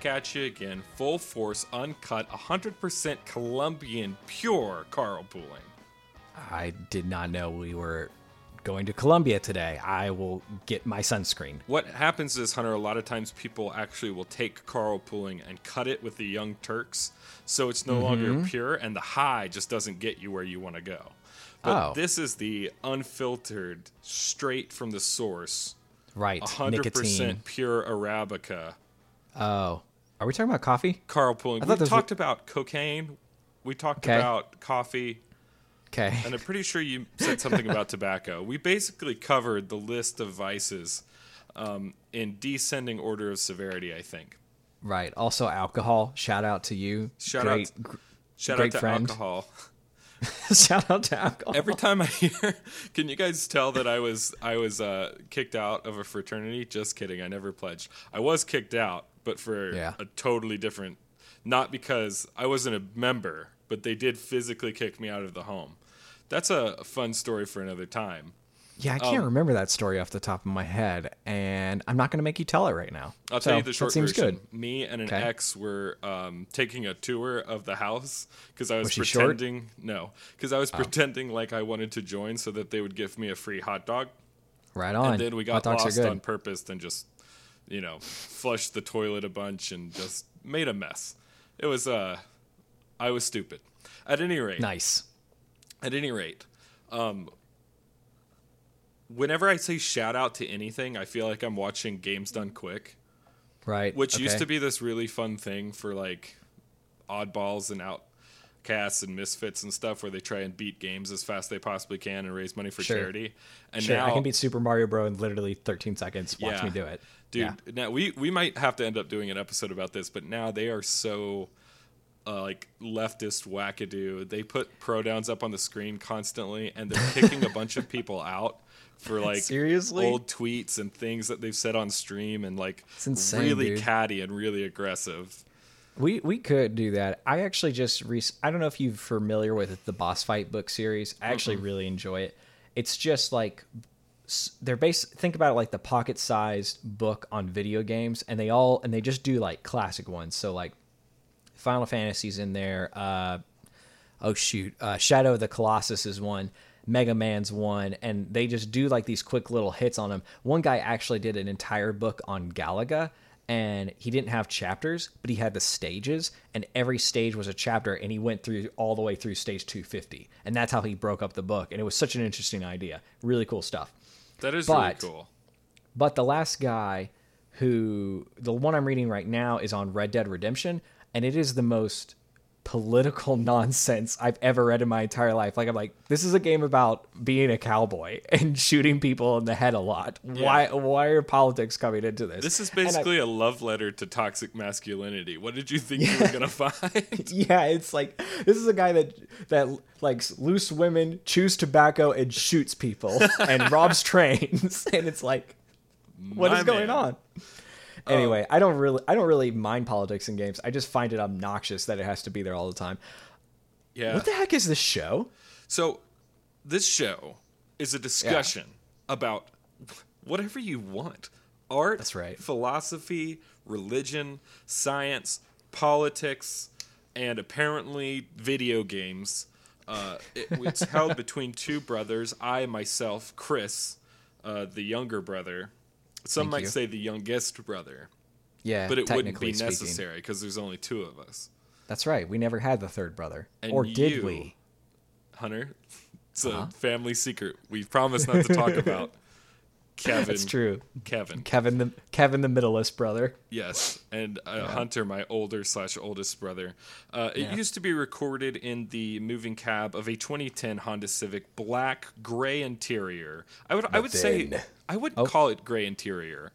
back at you again, full force, uncut, 100% Colombian, pure carpooling. I did not know we were going to Colombia today. I will get my sunscreen. What happens is, Hunter, a lot of times people actually will take carpooling and cut it with the Young Turks, so it's no longer mm-hmm. pure, and the high just doesn't get you where you want to go. But Oh. this is the unfiltered, straight from the source, Right. 100% Nicotine. pure Arabica Oh. Are we talking about coffee? I We talked about cocaine. We talked Okay. about coffee. Okay. And I'm pretty sure you said something about tobacco. We basically covered the list of vices um, in descending order of severity, I think. Right. Also, alcohol. Shout out to you. Shout Great. out, shout great out to friend. alcohol. Shout out to alcohol. Every time I hear, can you guys tell that I was I was uh, kicked out of a fraternity? Just kidding. I never pledged. I was kicked out, but for Yeah. a totally different. Not because I wasn't a member, but they did physically kick me out of the home. That's a fun story for another time. yeah, I Um, can't remember that story off the top of my head, and I'm not going to make you tell it right now. I'll tell you the short seems version. good. Me and an Okay. ex were um, taking a tour of the house because I was, Was? Oh. pretending. No, because I was pretending like I wanted to join so that they would give me a free hot dog. Right on. And then we got lost on purpose and just, you know, flushed the toilet a bunch and just made a mess. It was, uh, I was stupid. At any rate, Nice. at any rate, um, whenever I say shout out to anything, I feel like I'm watching Games Done Quick, Right. which used to be this really fun thing for like oddballs and outcasts and misfits and stuff where they try and beat games as fast as they possibly can and raise money for Sure. charity. And Sure, now I can beat Super Mario Bro in literally 13 seconds. Watch Yeah. me do it. dude Yeah. now we we might have to end up doing an episode about this but now they are so uh, like leftist wackadoo they put pronouns up on the screen constantly and they're kicking a bunch of people out for like Seriously? old tweets and things that they've said on stream and like It's insane, really dude. catty and really aggressive We we could do that. I actually just re- I don't know if you're familiar with the boss fight book series. I actually really enjoy it. It's just like they're base think about it like the pocket sized book on video games and they all and they just do like classic ones. So like Final Fantasy's in there. Uh oh shoot, uh, Shadow of the Colossus is one. Mega Man's one, and they just do like these quick little hits on them. One guy actually did an entire book on Galaga, and he didn't have chapters, but he had the stages, and every stage was a chapter, and he went through all the way through stage 250, and that's how he broke up the book. And it was such an interesting idea, really cool stuff. that is But- really cool But the last guy who the one I'm reading right now is on Red Dead Redemption, and it is the most political nonsense I've ever read in my entire life. Like I'm like, this is a game about being a cowboy and shooting people in the head a lot. Why why are politics coming into this? this is basically a love letter to toxic masculinity what did you think you were gonna find yeah, it's like this is a guy that that likes loose women, chews tobacco, and shoots people and robs trains, and it's like, what is My going man. on? Anyway, I don't really, I don't really mind politics in games. I just find it obnoxious that it has to be there all the time. yeah What the heck is this show? So, this show is a discussion about whatever you want art, That's right. philosophy, religion, science, politics, and apparently video games. Uh, it, it's held between two brothers. I, myself, Chris, uh, the younger brother. Some Thank might you. say the youngest brother, Yeah, but it wouldn't be speaking. necessary because there's only two of us. That's right. We never had the third brother, And or did you- we? Hunter, it's a Uh-huh. family secret. We promise not to talk about Kevin. That's true. Kevin. Kevin the Kevin the middleest brother. Yes, and uh, Hunter, my older slash oldest brother. Uh, it Yeah. used to be recorded in the moving cab of a 2010 Honda Civic, black gray interior. I would I would say then- I would Oh. call it gray interior.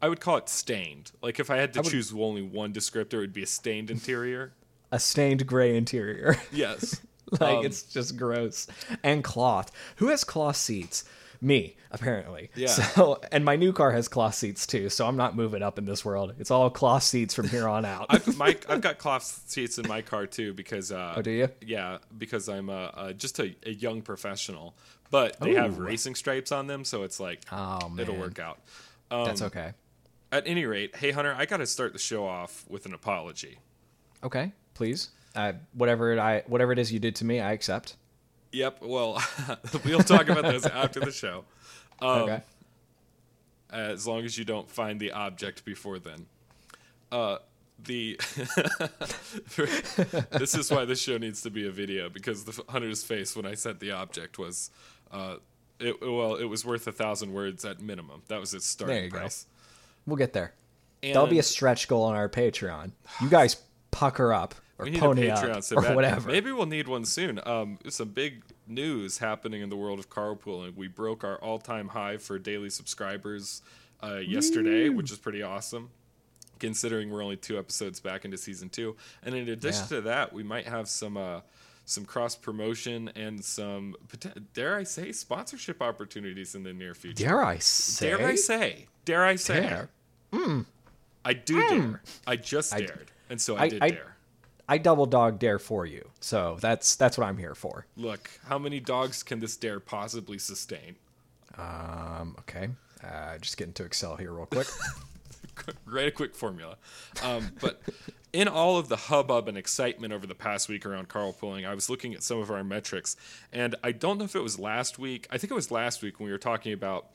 I would call it stained. Like if I had to would- choose only one descriptor, it would be a stained interior. A stained gray interior. Yes. like Um, it's just gross and cloth who has cloth seats me apparently Yeah. so and my new car has cloth seats too so i'm not moving up in this world it's all cloth seats from here on out I've, my, I've got cloth seats in my car too because. Uh, Oh, do you? Yeah, because I'm uh, uh, just a, a young professional, but they have racing stripes on them, so it's like Oh, it'll work out. Um, that's okay at any rate, hey Hunter, I got to start the show off with an apology. Okay, please. Uh, whatever it, I whatever it is you did to me, I accept. Yep. Well, we'll talk about this after the show. Um, okay. As long as you don't find the object before then. Uh, the this is why this show needs to be a video because the hunter's face when I said the object was, uh, it, well, it was worth a thousand words at minimum. That was its starting There you go. price. We'll get there. And That'll be a stretch goal on our Patreon. You guys pucker up or pony up so or bad. whatever. Maybe we'll need one soon. Um, some big news happening in the world of carpooling. We broke our all-time high for daily subscribers uh, yesterday, which is pretty awesome. Considering we're only two episodes back into season two, and in addition Yeah. to that, we might have some uh, some cross promotion and some dare I say sponsorship opportunities in the near future. Dare I say? Dare I say? Dare I say? Dare. I do dare. I just I- dared, and so I, I- did I- dare. I double dog dare for you. So that's that's what I'm here for. Look, how many dogs can this dare possibly sustain? Um, okay. Uh, just get into Excel here real quick. Write a quick formula. Um, but in all of the hubbub and excitement over the past week around carpooling, I was looking at some of our metrics, and I don't know if it was last week. I think it was last week when we were talking about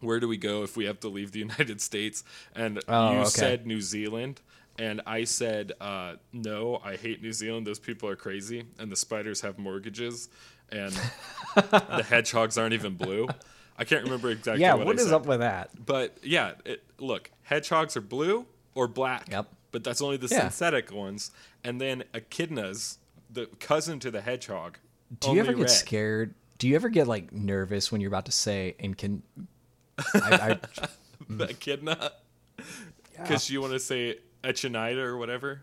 where do we go if we have to leave the United States, and Oh, you okay. said New Zealand. And I said, uh, no, I hate New Zealand. Those people are crazy. And the spiders have mortgages. And the hedgehogs aren't even blue. I can't remember exactly yeah, what, what is up with that? But yeah, it, look, hedgehogs are blue or black. Yep. But that's only the Yeah. synthetic ones. And then echidnas, the cousin to the hedgehog. Do you ever get red. scared? Do you ever get like nervous when you're about to say and can? I, I, The mm. echidna? Because you want to say echinida or whatever?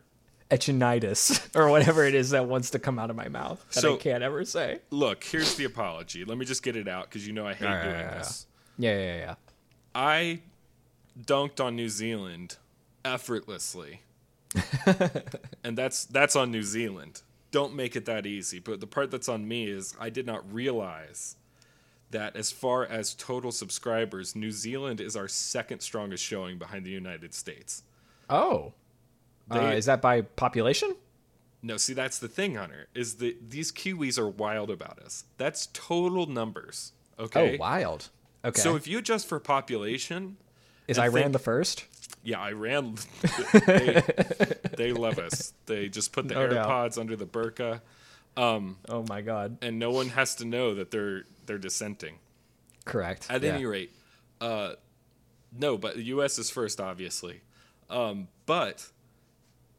echinitis or whatever it is that wants to come out of my mouth that So- I can't ever say. Look, here's the apology. Let me just get it out because you know I hate right, doing yeah, yeah, this. Yeah, yeah, yeah. I dunked on New Zealand effortlessly. and that's that's on New Zealand. Don't make it that easy. But the part that's on me is I did not realize that as far as total subscribers, New Zealand is our second strongest showing behind the United States. Oh, uh, is that by population? No, see that's the thing, Hunter, is that these Kiwis are wild about us. That's total numbers. Okay. Oh, wild. Okay. So if you adjust for population, is I Iran think- the first? Yeah, Iran. They, they love us. They just put the No doubt. AirPods under the burqa, Oh my God. and no one has to know that they're they're dissenting. Correct. At Yeah. any rate, uh, no, but the U.S. is first, obviously. Um, but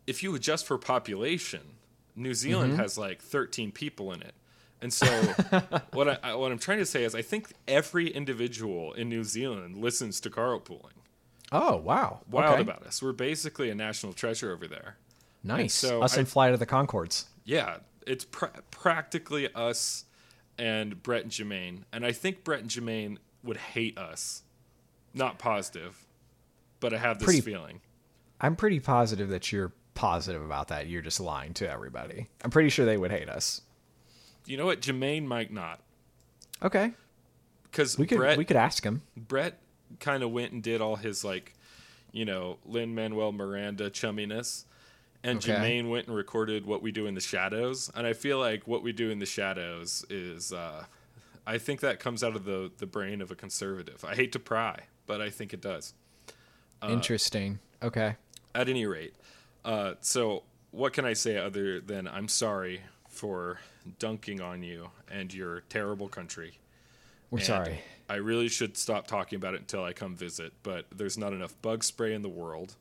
if you adjust for population, New Zealand Mm-hmm. has like 13 people in it. And so, what I, I what I'm trying to say is, I think every individual in New Zealand listens to carpooling. Oh wow. Wild okay. about us. We're basically a national treasure over there. Nice. so Us I- and Flight of the Conchords. Yeah, it's pr- practically us and Brett and Jermaine, and I think Brett and Jermaine would hate us. Not positive, but I have this Pretty- feeling. I'm pretty positive that you're positive about that. You're just lying to everybody. I'm pretty sure they would hate us. You know what? Jermaine might not, Okay. because We could Brett we could ask him. Brett kind of went and did all his like, you know, Lin Manuel Miranda chumminess. And Okay. Jermaine went and recorded what we do in the shadows, and I feel like what we do in the shadows is, uh, I think that comes out of the the brain of a conservative. I hate to pry, but I think it does. Uh, Interesting. Okay. At any rate, uh, so what can I say other than I'm sorry for dunking on you and your terrible country. We're And sorry. I really should stop talking about it until I come visit, but there's not enough bug spray in the world.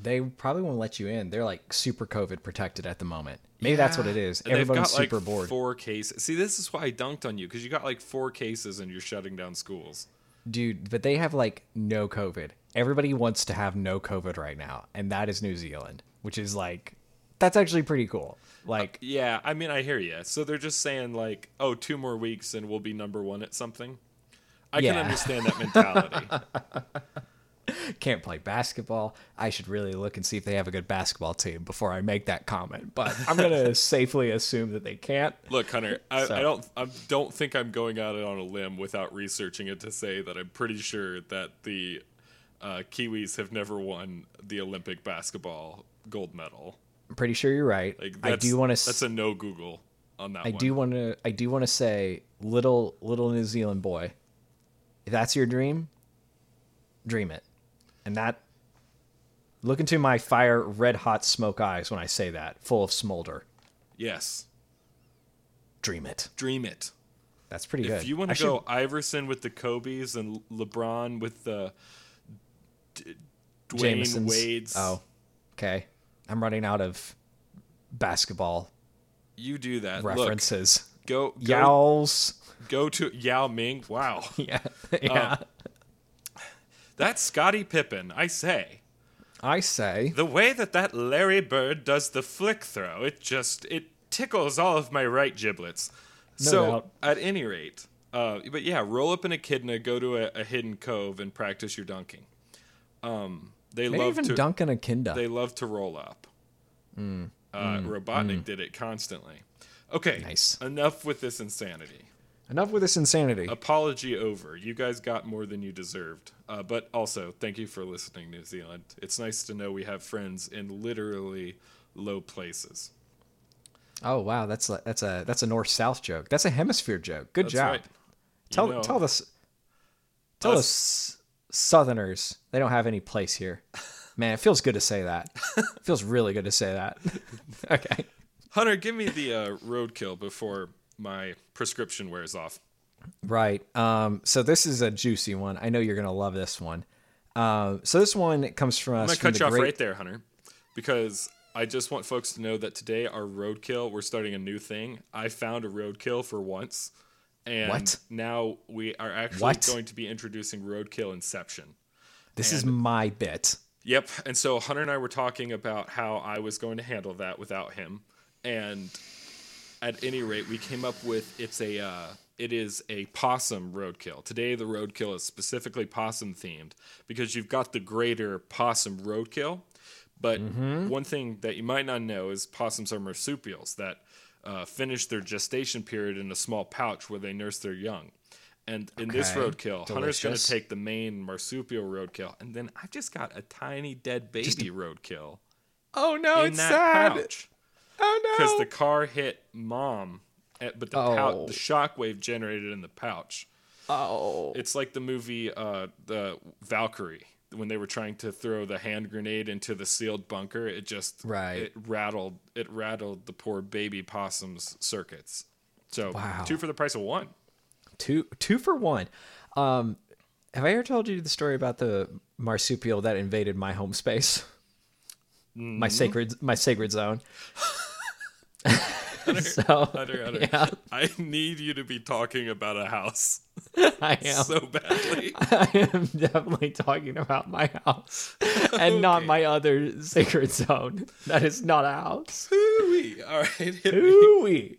They probably won't let you in. They're like super COVID protected at the moment. Maybe that's what it is. Everybody's got, like, super bored. Four cases. See, this is why I dunked on you because you got like four cases and you're shutting down schools. Dude, but they have like no COVID. Everybody wants to have no COVID right now, and that is New Zealand, which is like that's actually pretty cool. Like uh, Yeah, I mean, I hear you. So they're just saying like, oh, two more weeks and we'll be number one at something. I can Yeah. understand that mentality. can't play basketball. I should really look and see if they have a good basketball team before I make that comment. But I'm gonna safely assume that they can't. Look, Hunter, I, So- I don't, I don't think I'm going out it on a limb without researching it to say that I'm pretty sure that the uh, Kiwis have never won the Olympic basketball gold medal. I'm pretty sure you're right. Like I do want to. That's a no Google on that I one. do want to. I do want to say, little little New Zealand boy, if that's your dream, dream it, and that. Look into my fire red hot smoke eyes when I say that, full of smolder. Yes, Dream it. dream it. That's pretty good. If you want to should- go Iverson with the Kobe's and LeBron with the D- Dwayne Jameson's. Wade's, Oh, okay. I'm running out of basketball you do that. references. Look, go go, Yowls. Go to Yao Ming. Wow, Yeah. yeah. that's Scottie Pippen. I say. I say. The way that that Larry Bird does the flick throw, it just it tickles all of my right giblets. No so doubt. at any rate, uh, but yeah, roll up an echidna, go to a, a hidden cove, and practice your dunking. Um, they Maybe love even to dunk an Akinda. they love to roll up. Mm, uh, Robotnik did it constantly. Okay, Nice. Enough with this insanity. Enough with this insanity. Apology over. You guys got more than you deserved. Uh, but also, thank you for listening, New Zealand. It's nice to know we have friends in literally low places. oh wow, that's a, that's a that's a north south joke. That's a hemisphere joke. Good That's job. right. You Tell know, tell us tell us- us Southerners they don't have any place here. Man, it feels good to say that. it feels really good to say that. okay. Hunter, give me the uh, roadkill before my prescription wears off. Right. Um, so this is a juicy one. I know you're gonna love this one. Um, so this one comes from I'm gonna from cut the you off great- right there, Hunter, because I just want folks to know that today our roadkill. We're starting a new thing. I found a roadkill for once, and What? now we are actually What? going to be introducing roadkill Inception. This is my bit. Yep. And so Hunter and I were talking about how I was going to handle that without him. And at any rate, we came up with it's a uh, it is a possum roadkill. Today the roadkill is specifically possum themed because you've got the greater possum roadkill. But one thing that you might not know is possums are marsupials that uh, finish their gestation period in a small pouch where they nurse their young. And in this Okay. roadkill, Hunter's going to take the main marsupial roadkill, and then I've just got a tiny dead baby roadkill Oh no, in that pouch Oh because the car hit mom, eh, but the pouch, Oh. the shockwave generated in the pouch. oh. It's like the movie uh, the Valkyrie when they were trying to throw the hand grenade into the sealed bunker. It just Right. it rattled it rattled the poor baby possum's circuits. So Wow. two for the price of one. Two two for one. Um, have I ever told you the story about the marsupial that invaded my home space? My sacred my sacred zone. so Hunter, Hunter, yeah, I need you to be talking about a house I am. so badly. I am definitely talking about my house and not my other sacred zone. That is not a house. Hooey. All right, hit me. Ooh-wee.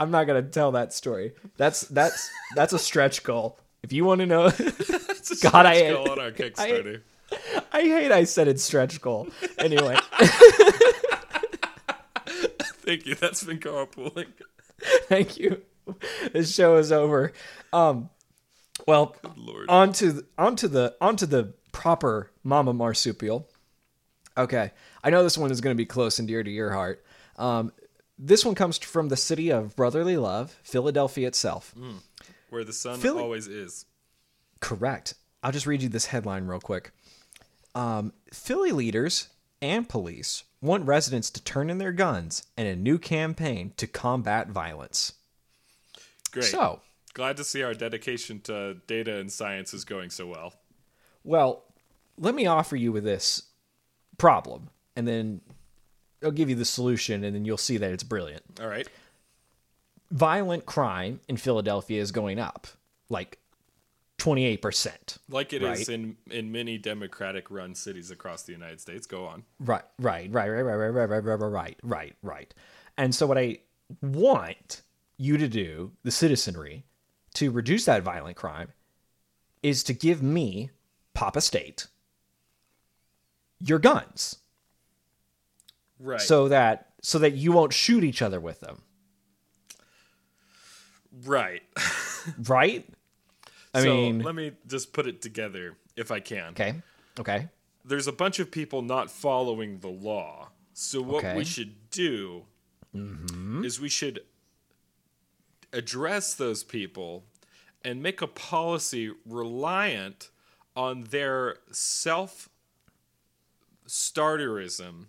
I'm not gonna tell that story. That's that's that's a stretch goal. If you want to know, It's a God, I- stretch goal on our Kickstarter. I hate I said it's stretch goal. Anyway, Thank you. That's been carpooling. thank you. This show is over. Um, well, Lord. onto onto the onto the proper mama marsupial. Okay, I know this one is going to be close and dear to your heart. Um, this one comes from the city of brotherly love, Philadelphia itself. Where the sun Philly- always is. Correct. I'll just read you this headline real quick. Um, Philly leaders and police want residents to turn in their guns and a new campaign to combat violence. Great. So, Glad to see our dedication to data and science is going so well. well, let me offer you with this problem, and then I'll give you the solution, and then you'll see that it's brilliant. All right. Violent crime in Philadelphia is going up, like 28%. Like it is Right. in in many democratic run cities across the United States. Go on. Right, right, right, right, right, right, right, right, right, right, right, right. And so, what I want you to do, the citizenry, to reduce that violent crime, is to give me, Papa State, your guns, Right. so that so that you won't shoot each other with them. right. Right? I so mean, let me just put it together if I can. okay, okay, There's a bunch of people not following the law. So what Okay. we should do mm-hmm. is we should address those people and make a policy reliant on their self starterism.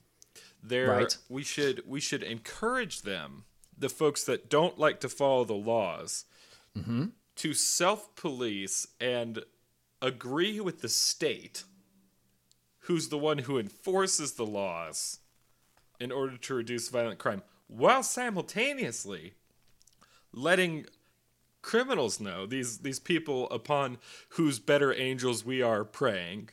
Their Right. we should we should encourage them, the folks that don't like to follow the laws, mm-hmm. To self police and agree with the state, who's the one who enforces the laws in order to reduce violent crime, while simultaneously letting criminals know these these people upon whose better angels we are praying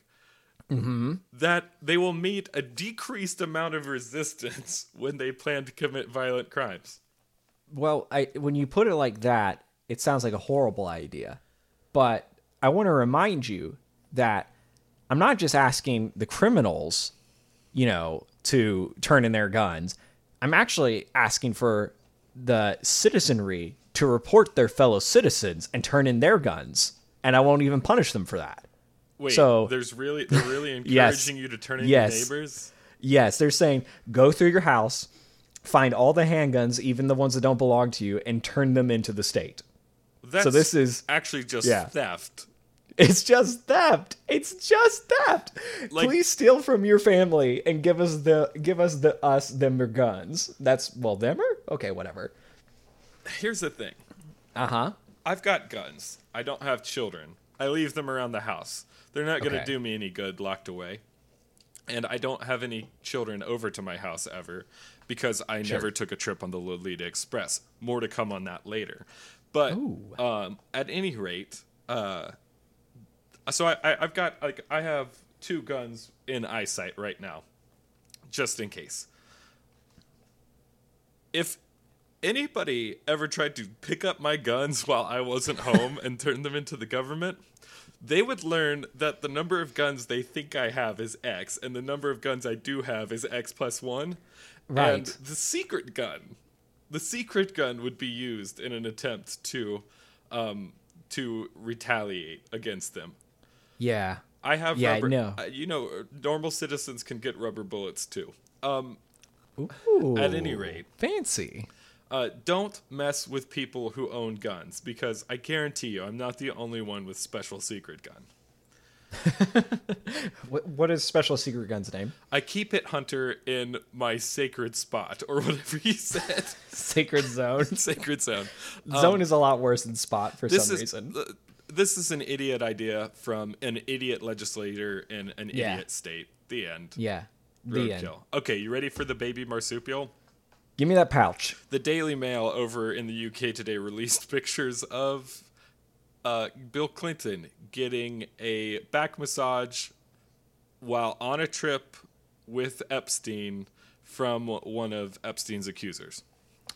mm-hmm. that they will meet a decreased amount of resistance when they plan to commit violent crimes. Well, I when you put it like that, it sounds like a horrible idea. But I want to remind you that I'm not just asking the criminals, you know, to turn in their guns. I'm actually asking for the citizenry to report their fellow citizens and turn in their guns, and I won't even punish them for that. Wait, So- there's really they're really encouraging Yes. you to turn in Yes. your neighbors. Yes, they're saying go through your house, find all the handguns, even the ones that don't belong to you, and turn them into the state. That's this is- actually just yeah. theft. It's just theft. It's just theft. Like- Please steal from your family and give us the give us the us them their guns. That's well them or okay whatever. Here's the thing. Uh huh. I've got guns. I don't have children. I leave them around the house. They're not going to Okay. do me any good locked away. And I don't have any children over to my house ever because I Sure. never took a trip on the Lolita Express. More to come on that later. But um, at any rate, uh, so I, I, I've got like I have two guns in eyesight right now, just in case. If anybody ever tried to pick up my guns while I wasn't home and turn them into the government, they would learn that the number of guns they think I have is X, and the number of guns I do have is X plus one. And the secret gun, the secret gun would be used in an attempt to, um, to retaliate against them. Yeah. I have Yeah, I rubber. know. uh, you know, normal citizens can get rubber bullets too. Um, Ooh, At any rate. fancy. uh, don't mess with people who own guns because I guarantee you, I'm not the only one with special secret gun. What, what is special secret gun's name? I keep it hunter in my sacred spot or whatever he said. Sacred zone. sacred zone. zone is a lot worse than spot for Um, This some is reason. uh, this is an idiot idea from an idiot legislator in an Yeah. idiot state. The end. yeah. The end. Okay, you ready for the baby marsupial? Give me that pouch. The Daily Mail over in the UK today released pictures of uh, Bill Clinton getting a back massage while on a trip with Epstein from one of Epstein's accusers.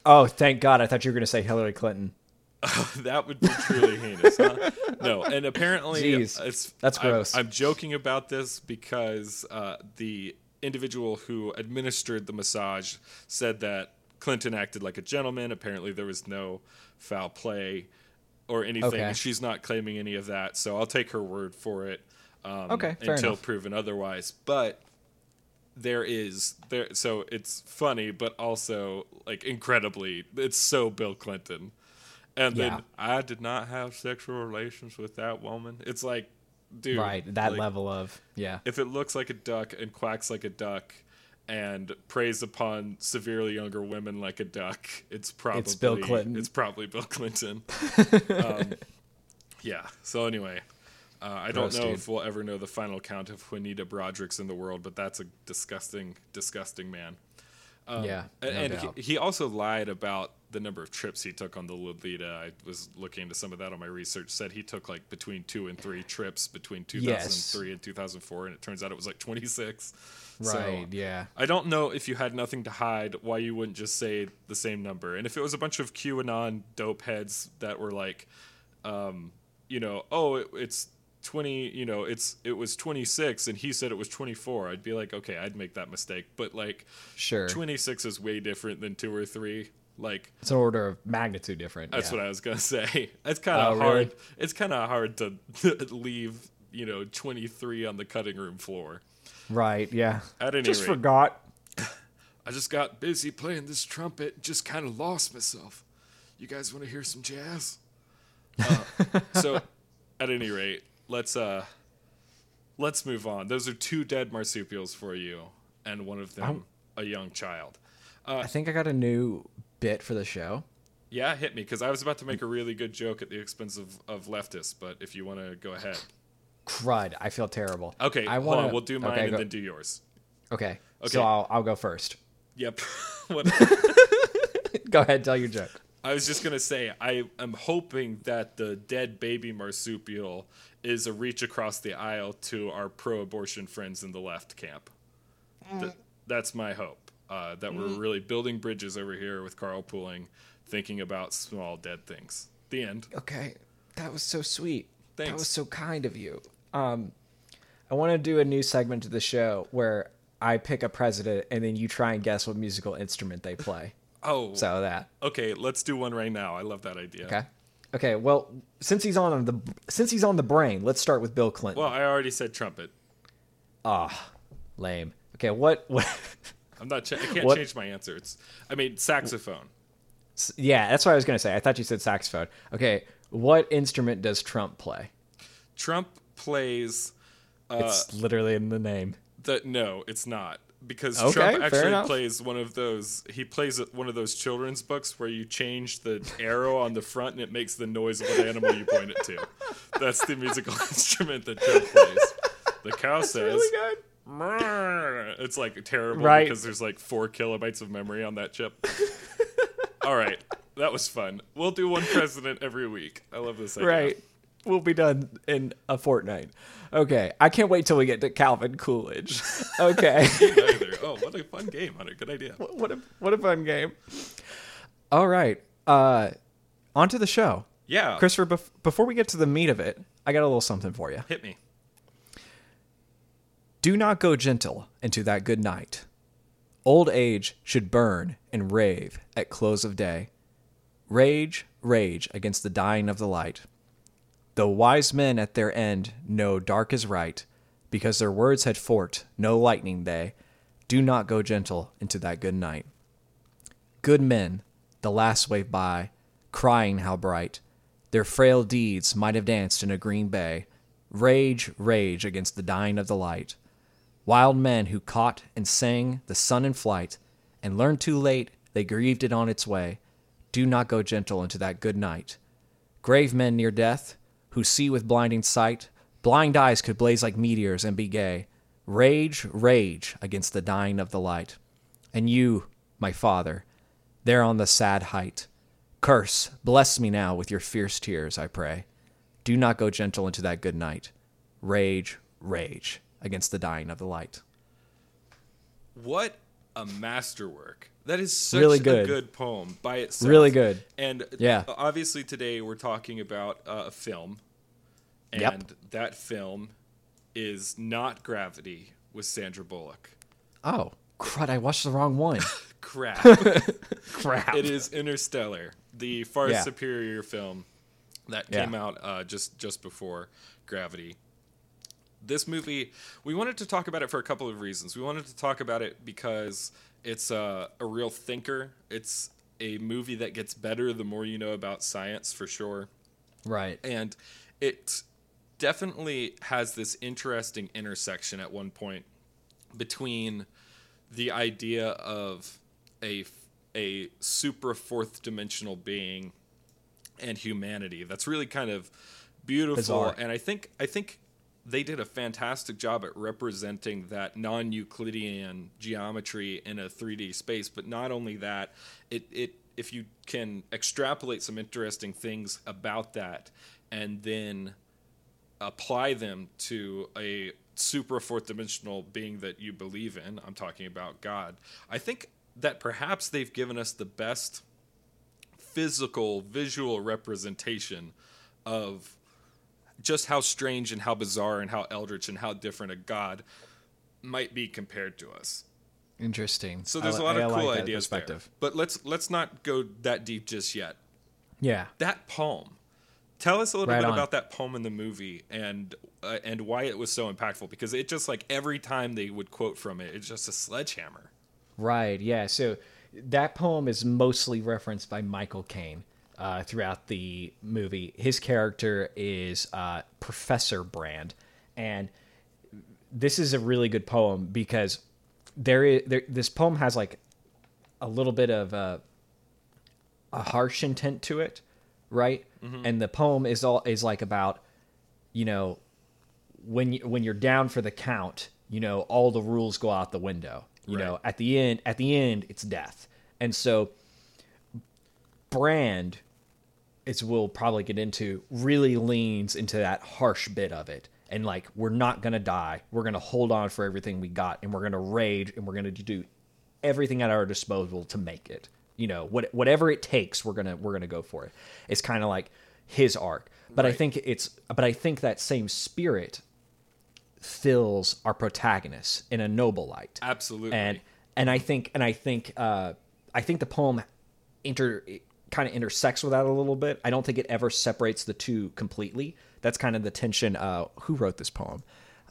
Oh, thank God! I thought you were going to say Hillary Clinton. that would be truly heinous, huh? No, and apparently, Jeez, it's that's I'm- gross. I'm, joking about this because uh, the individual who administered the massage said that Clinton acted like a gentleman. Apparently, there was no foul play or anything. Okay. She's not claiming any of that, so I'll take her word for it. Um, Okay, until enough. proven otherwise, but there is there so it's funny but also like incredibly it's so bill clinton and Yeah. then i did not have sexual relations with that woman it's like dude right. That like, level of yeah. if it looks like a duck and quacks like a duck and preys upon severely younger women like a duck it's probably Bill Clinton. it's probably bill clinton um, yeah so anyway uh, I don't know dude. if we'll ever know the final count of Juanita Broaddrick's in the world, but that's a disgusting, disgusting man. yeah. No and he, he also lied about the number of trips he took on the Lolita. I was looking into some of that on my research. Said he took like between two and three trips between 2003 and 2004, and it turns out it was like 26. So, right. yeah. I don't know if you had nothing to hide, why you wouldn't just say the same number. And if it was a bunch of QAnon dope heads that were like, um, you know, oh, it, it's 20, you know, it's it was 26 and he said it was 24, I'd be like, okay, I'd make that mistake. But like, Sure. 26 is way different than two or three. Like It's an order of magnitude different. that's yeah. what I was gonna say. It's kind Oh, of really? hard. It's kind of hard to leave, you know, 23 on the cutting room floor. Right. Yeah. At any Just rate, forgot. I just got busy playing this trumpet, just kind of lost myself. You guys want to hear some jazz? Uh, so, at any rate, let's uh, let's move on. Those are two dead marsupials for you, and one of them a young child. I think I got a new bit for the show. Yeah, hit me because I was about to make a really good joke at the expense of, of leftists, but if you want to go ahead, Crud. I feel terrible. okay, I want we'll do mine okay, and go- then do yours. Okay. Okay. So I'll I'll go first. Yep. Go ahead. Tell your joke. I was just gonna say I am hoping that the dead baby marsupial is a reach across the aisle to our pro-abortion friends in the left camp. Th- mm. that's my hope. Uh, that we're really building bridges over here with carpooling, thinking about small dead things. The end. Okay. That was so sweet. Thanks. That was so kind of you. Um, I want to do a new segment to the show where I pick a president and then you try and guess what musical instrument they play. Oh, So that. okay. Let's do one right now. I love that idea. Okay. Okay. Well, since he's on the since he's on the brain, let's start with Bill Clinton. Well, I already said trumpet. Ah lame. Okay. What? What? I'm not. Ch- I can't What- change my answer. It's. I mean, saxophone. yeah, that's what I was gonna say. I thought you said saxophone. Okay. What instrument does Trump play? Trump plays. Uh, it's literally in the name. That no, it's not because Okay, Trump actually plays one of those. He plays one of those children's books where you change the arrow on the front and it makes the noise of what animal you point it to. That's the musical instrument that Trump plays. The cow says, good. "It's like terrible Right. because there's like four kilobytes of memory on that chip." All right, that was fun. We'll do one president every week. I love this idea. Right. We'll be done in a fortnight. Okay. I can't wait till we get to Calvin Coolidge. Okay. Oh, what a fun game, Hunter. Good idea. what a what a fun game. All right. Uh on to the show. Yeah, Christopher, bef- before we get to the meat of it, I got a little something for you. hit me. Do not go gentle into that good night. Old age should burn and rave at close of day. Rage, rage against the dying of the light. Though wise men at their end know dark is right, because their words had fort no lightning they, do not go gentle into that good night. Good men, the last wave by, crying how bright, their frail deeds might have danced in a green bay. Rage, rage against the dying of the light. Wild men who caught and sang the sun in flight, and learned too late they grieved it on its way. Do not go gentle into that good night. Grave men near death, who see with blinding sight, blind eyes could blaze like meteors and be gay. Rage, rage against the dying of the light. And you, my father, there on the sad height, curse, bless me now with your fierce tears, I pray. Do not go gentle into that good night. Rage, rage against the dying of the light. What a masterwork. That is such Really a good. good poem by itself. Really good. And Yeah. obviously today we're talking about uh, a film. And Yep. that film is not Gravity with Sandra Bullock. Oh, crud, I watched the wrong one. Crap. Crap. it is Interstellar, the far Yeah. superior film that Yeah. came out uh, just just before Gravity. This movie, we wanted to talk about it for a couple of reasons. We wanted to talk about it because it's a, a real thinker. It's a movie that gets better the more you know about science, for sure Right. and it definitely has this interesting intersection at one point between the idea of a a super fourth dimensional being and humanity that's really kind of beautiful Bizarre. and i think i think they did a fantastic job at representing that non-euclidean geometry in a 3d space but not only that it it if you can extrapolate some interesting things about that and then apply them to a supra fourth dimensional being that you believe in i'm talking about god i think that perhaps they've given us the best physical visual representation of just how strange and how bizarre and how eldritch and how different a god might be compared to us Interesting. So there's I, a lot I of like cool that ideas there. perspective. But let's let's not go that deep just yet. Yeah. That poem. Tell us a little Right bit on. about that poem in the movie and uh, and why it was so impactful because it just like every time they would quote from it, it's just a sledgehammer. Right. Yeah. So that poem is mostly referenced by Michael Caine uh, throughout the movie. His character is uh, Professor Brand, and this is a really good poem because there is there, this poem has like a little bit of a, a harsh intent to it, right? And the poem is all is like about you know when you, when you're down for the count, you know all the rules go out the window. You know, at the end, at the end, it's death. And so, Brand, as we'll probably get into, really leans into that harsh bit of it. And like, we're not gonna die. We're gonna hold on for everything we got, and we're gonna rage, and we're gonna do everything at our disposal to make it. You know, what whatever it takes, we're gonna we're gonna go for it. It's kind of like his arc. But I think it's but I think that same spirit fills our protagonist in a noble light Absolutely. and and I think and I think uh, I think the poem inter kind of intersects with that a little bit. I don't think it ever separates the two completely. That's kind of the tension. Uh, who wrote this poem?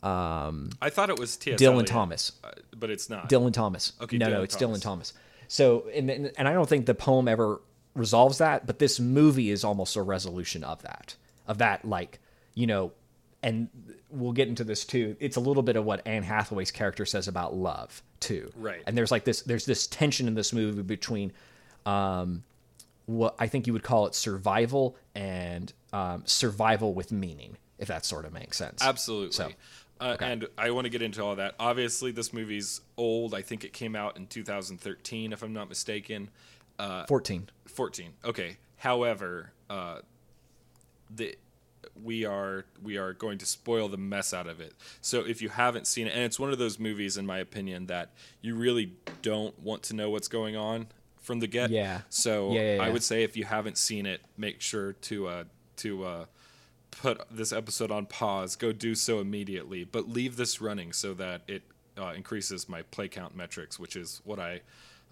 Um, I thought it was T.S. Dylan Eliot, Thomas. uh, but it's not. Dylan Thomas. Okay, no, no, it's Thomas. Dylan Thomas. So and and and I don't think the poem ever resolves that, but this movie is almost a resolution of that. Of that, like you know, and we'll get into this too. It's a little bit of what Anne Hathaway's character says about love too. Right. And there's like this there's this tension in this movie between um what I think you would call it survival and um, survival with meaning, if that sort of makes sense. Absolutely. So, uh, And I want to get into all that. Obviously, this movie's old. I think it came out in 2013, if I'm not mistaken. Uh, 14. 14. Okay. However, uh, the we are we are going to spoil the mess out of it. So if you haven't seen it, and it's one of those movies, in my opinion, that you really don't want to know what's going on from the get. Yeah. So Yeah, yeah, I would say if you haven't seen it, make sure to uh, to uh, put this episode on pause. Go do so immediately, but leave this running so that it uh, increases my play count metrics, which is what I.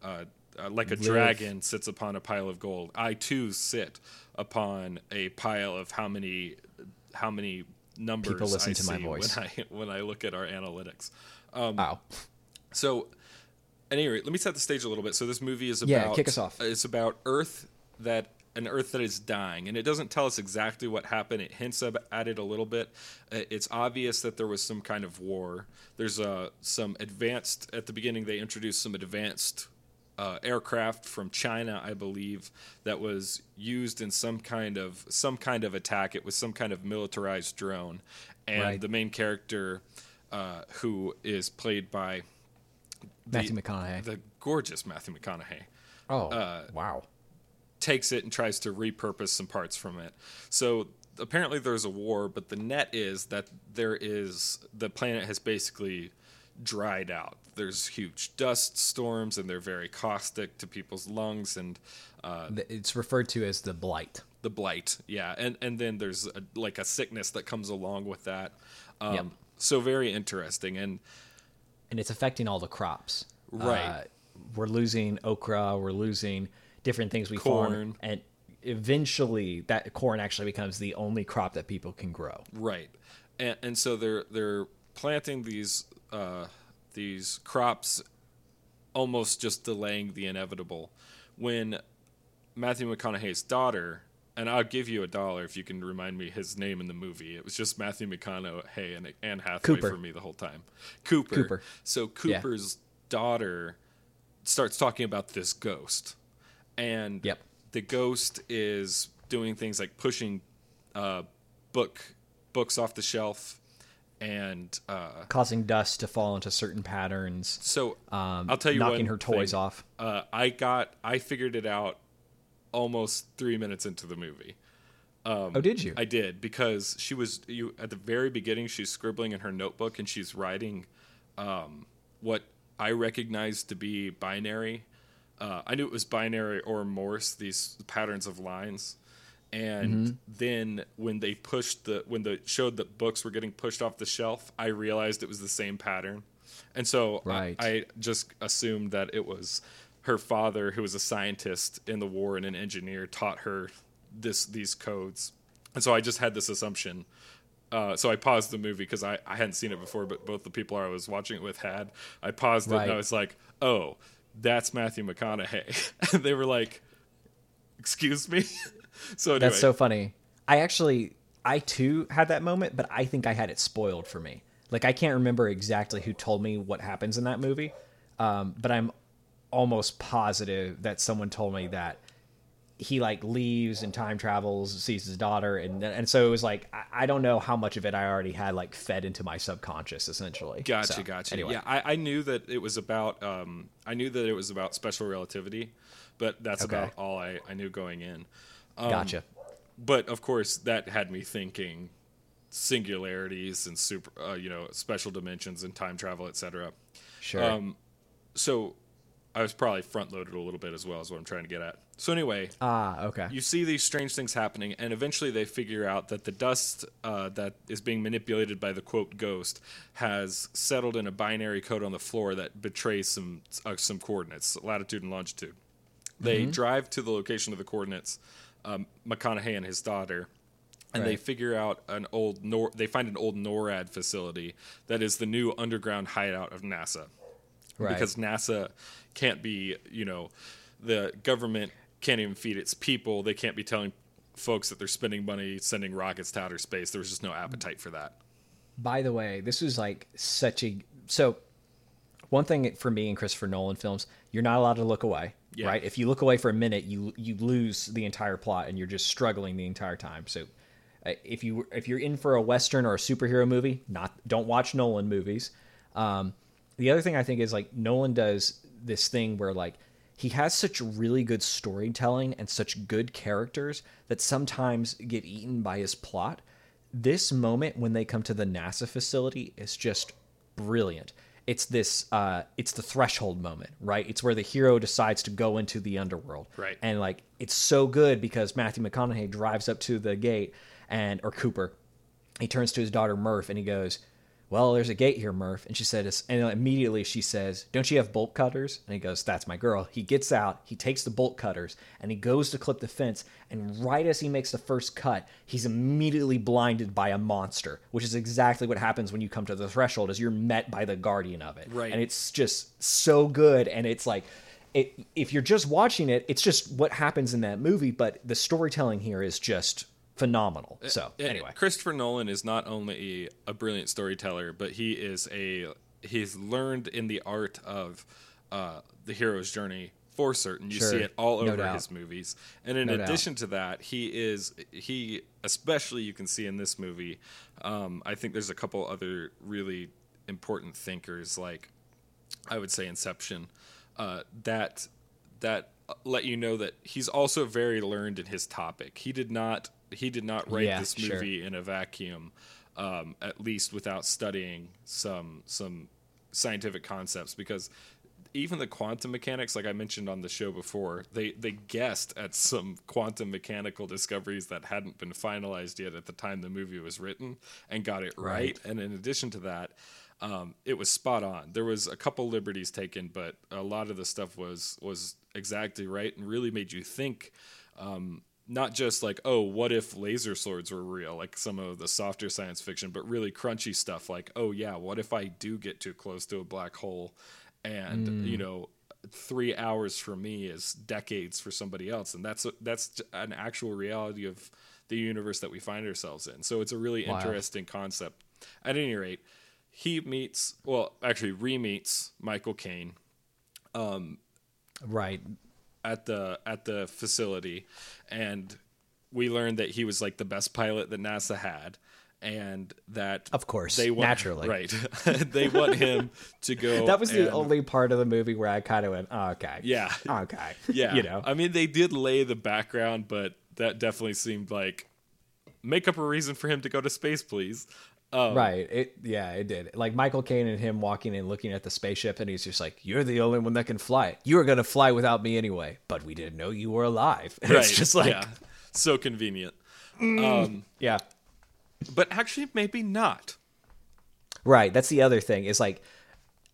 Uh, uh, like a Live. dragon sits upon a pile of gold. I too sit upon a pile of how many how many numbers People listen I to my voice. when I when I look at our analytics. Um, Wow. So, at any rate, let me set the stage a little bit. So this movie is about Yeah, kick us off. It's about Earth that an Earth that is dying, and it doesn't tell us exactly what happened. It hints at it a little bit. It's obvious that there was some kind of war. There's uh, some advanced at the beginning. They introduced some advanced uh, aircraft from China, I believe, that was used in some kind of some kind of attack. It was some kind of militarized drone, and Right. the main character, uh, who is played by the- Matthew McConaughey. the gorgeous Matthew McConaughey, oh, uh, wow. takes it and tries to repurpose some parts from it. So apparently there's a war, but the net is that there is the planet has basically dried out. There's huge dust storms and they're very caustic to people's lungs and uh, It's referred to as the blight. the blight. Yeah, and and then there's a, like a sickness that comes along with that. Um, Yep. So very interesting and and it's affecting all the crops. Right. Uh, we're losing okra. We're losing different things we farm, Corn. and eventually that corn actually becomes the only crop that people can grow. Right, and, and so they're they're planting these uh, these crops, almost just delaying the inevitable. When Matthew McConaughey's daughter, and I'll give you a dollar if you can remind me his name in the movie. It was just Matthew McConaughey and Anne Hathaway Cooper. for me the whole time. Cooper. Cooper. So Cooper's daughter starts talking about this ghost, and Yep. the ghost is doing things like pushing uh, book books off the shelf, and uh, causing dust to fall into certain patterns. so Um, I'll tell you knocking her toys thing. off. Uh, I got I figured it out almost three minutes into the movie. oh, did you? I did because she was you at the very beginning. She's scribbling in her notebook and she's writing um, what I recognized to be binary. Uh, I knew it was binary or Morse. These patterns of lines, and Mm-hmm. then when they pushed the when the showed that books were getting pushed off the shelf, I realized it was the same pattern. And so I- I, just assumed that it was her father, who was a scientist in the war and an engineer, taught her this these codes. And so I just had this assumption. Uh, so I paused the movie because I, I hadn't seen it before, but both the people I was watching it with had. I paused it and I was like, "Oh, that's Matthew McConaughey," and they were like, "Excuse me." so anyway, That's so funny. I actually, I too had that moment, but I think I had it spoiled for me. Like I can't remember exactly who told me what happens in that movie, um, but I'm almost positive that someone told me that he like leaves and time travels, sees his daughter, and and so it was like I, I don't know how much of it I already had like fed into my subconscious essentially. Gotcha, So, gotcha. Anyway, Yeah, I, I knew that it was about. Um, I knew that it was about special relativity, but that's Okay. about all I, I knew going in. Um, gotcha. But of course, that had me thinking singularities and super, uh, you know, special dimensions and time travel, etc. Sure. Um, so I was probably front loaded a little bit as well, is what I'm trying to get at. So anyway, ah, okay. you see these strange things happening, and eventually they figure out that the dust uh, that is being manipulated by the quote ghost has settled in a binary code on the floor that betrays some uh, some coordinates, latitude and longitude. They drive to the location of the coordinates, um, McConaughey and his daughter, and they figure out an old Nor- they find an old NORAD facility that is the new underground hideout of NASA Right. because NASA can't be, you know, the government can't even feed its people. They can't be telling folks that they're spending money sending rockets to outer space. There was just no appetite for that. By the way, this is like such a so. One thing for me in Christopher Nolan films, you're not allowed to look away, Yeah. right? If you look away for a minute, you you lose the entire plot, and you're just struggling the entire time. So, uh, if you if you're in for a western or a superhero movie, not don't watch Nolan movies. Um, the other thing I think is like Nolan does this thing where like he has such really good storytelling and such good characters that sometimes get eaten by his plot this moment when they come to the NASA facility is just brilliant. It's this uh it's the threshold moment, right? It's where the hero decides to go into the underworld. Right. And like it's so good because Matthew McConaughey drives up to the gate and or Cooper he turns to his daughter Murph and he goes, "Well, there's a gate here, Murph." And she says, and immediately she says, "Don't you have bolt cutters?" And he goes, "That's my girl." He gets out, he takes the bolt cutters, and he goes to clip the fence. And right as he makes the first cut, he's immediately blinded by a monster, which is exactly what happens when you come to the threshold. Is you're met by the guardian of it, Right. And it's just so good, and it's like. It, if you're just watching it, it's just what happens in that movie, but the storytelling here is just phenomenal. So, And anyway. Christopher Nolan is not only a brilliant storyteller, but he is a he's learned in the art of uh, the hero's journey for certain. You Sure. see it all over doubt. his movies. And in No doubt. addition to that, he is he especially you can see in this movie. Um, I think there's a couple other really important thinkers like I would say Inception, uh, that that let you know that he's also very learned in his topic. He did not he did not write Yeah, this sure. movie in a vacuum, um, at least without studying some some scientific concepts because. Even the quantum mechanics, like I mentioned on the show before, they, they guessed at some quantum mechanical discoveries that hadn't been finalized yet at the time the movie was written and got it right. Right. And in addition to that, um, it was spot on. There was a couple liberties taken, but a lot of the stuff was was exactly right and really made you think. Um, not just like, oh, what if laser swords were real, like some of the softer science fiction, but really crunchy stuff like, oh yeah, what if I do get too close to a black hole, and mm. you know, three hours for me is decades for somebody else, and that's that's an actual reality of the universe that we find ourselves in. So it's a really Wow. interesting concept. At any rate, he meets, well, actually re-meets Michael Caine um, Right. At the at the facility, and we learned that he was like the best pilot that NASA had, and that Of course, they want, naturally. right. they want him to go. That was the only part of the movie where I kind of went, oh, okay. Yeah. Okay. Yeah, you know. I mean, they did lay the background, but that definitely seemed like make up a reason for him to go to space, please. Um, right. It yeah, it did. Like Michael Caine and him walking and looking at the spaceship and he's just like, You're the only one that can fly. You were gonna fly without me anyway, but we didn't know you were alive. And Right. It's just like yeah, so convenient. yeah. But actually, maybe not. Right. That's the other thing. Is like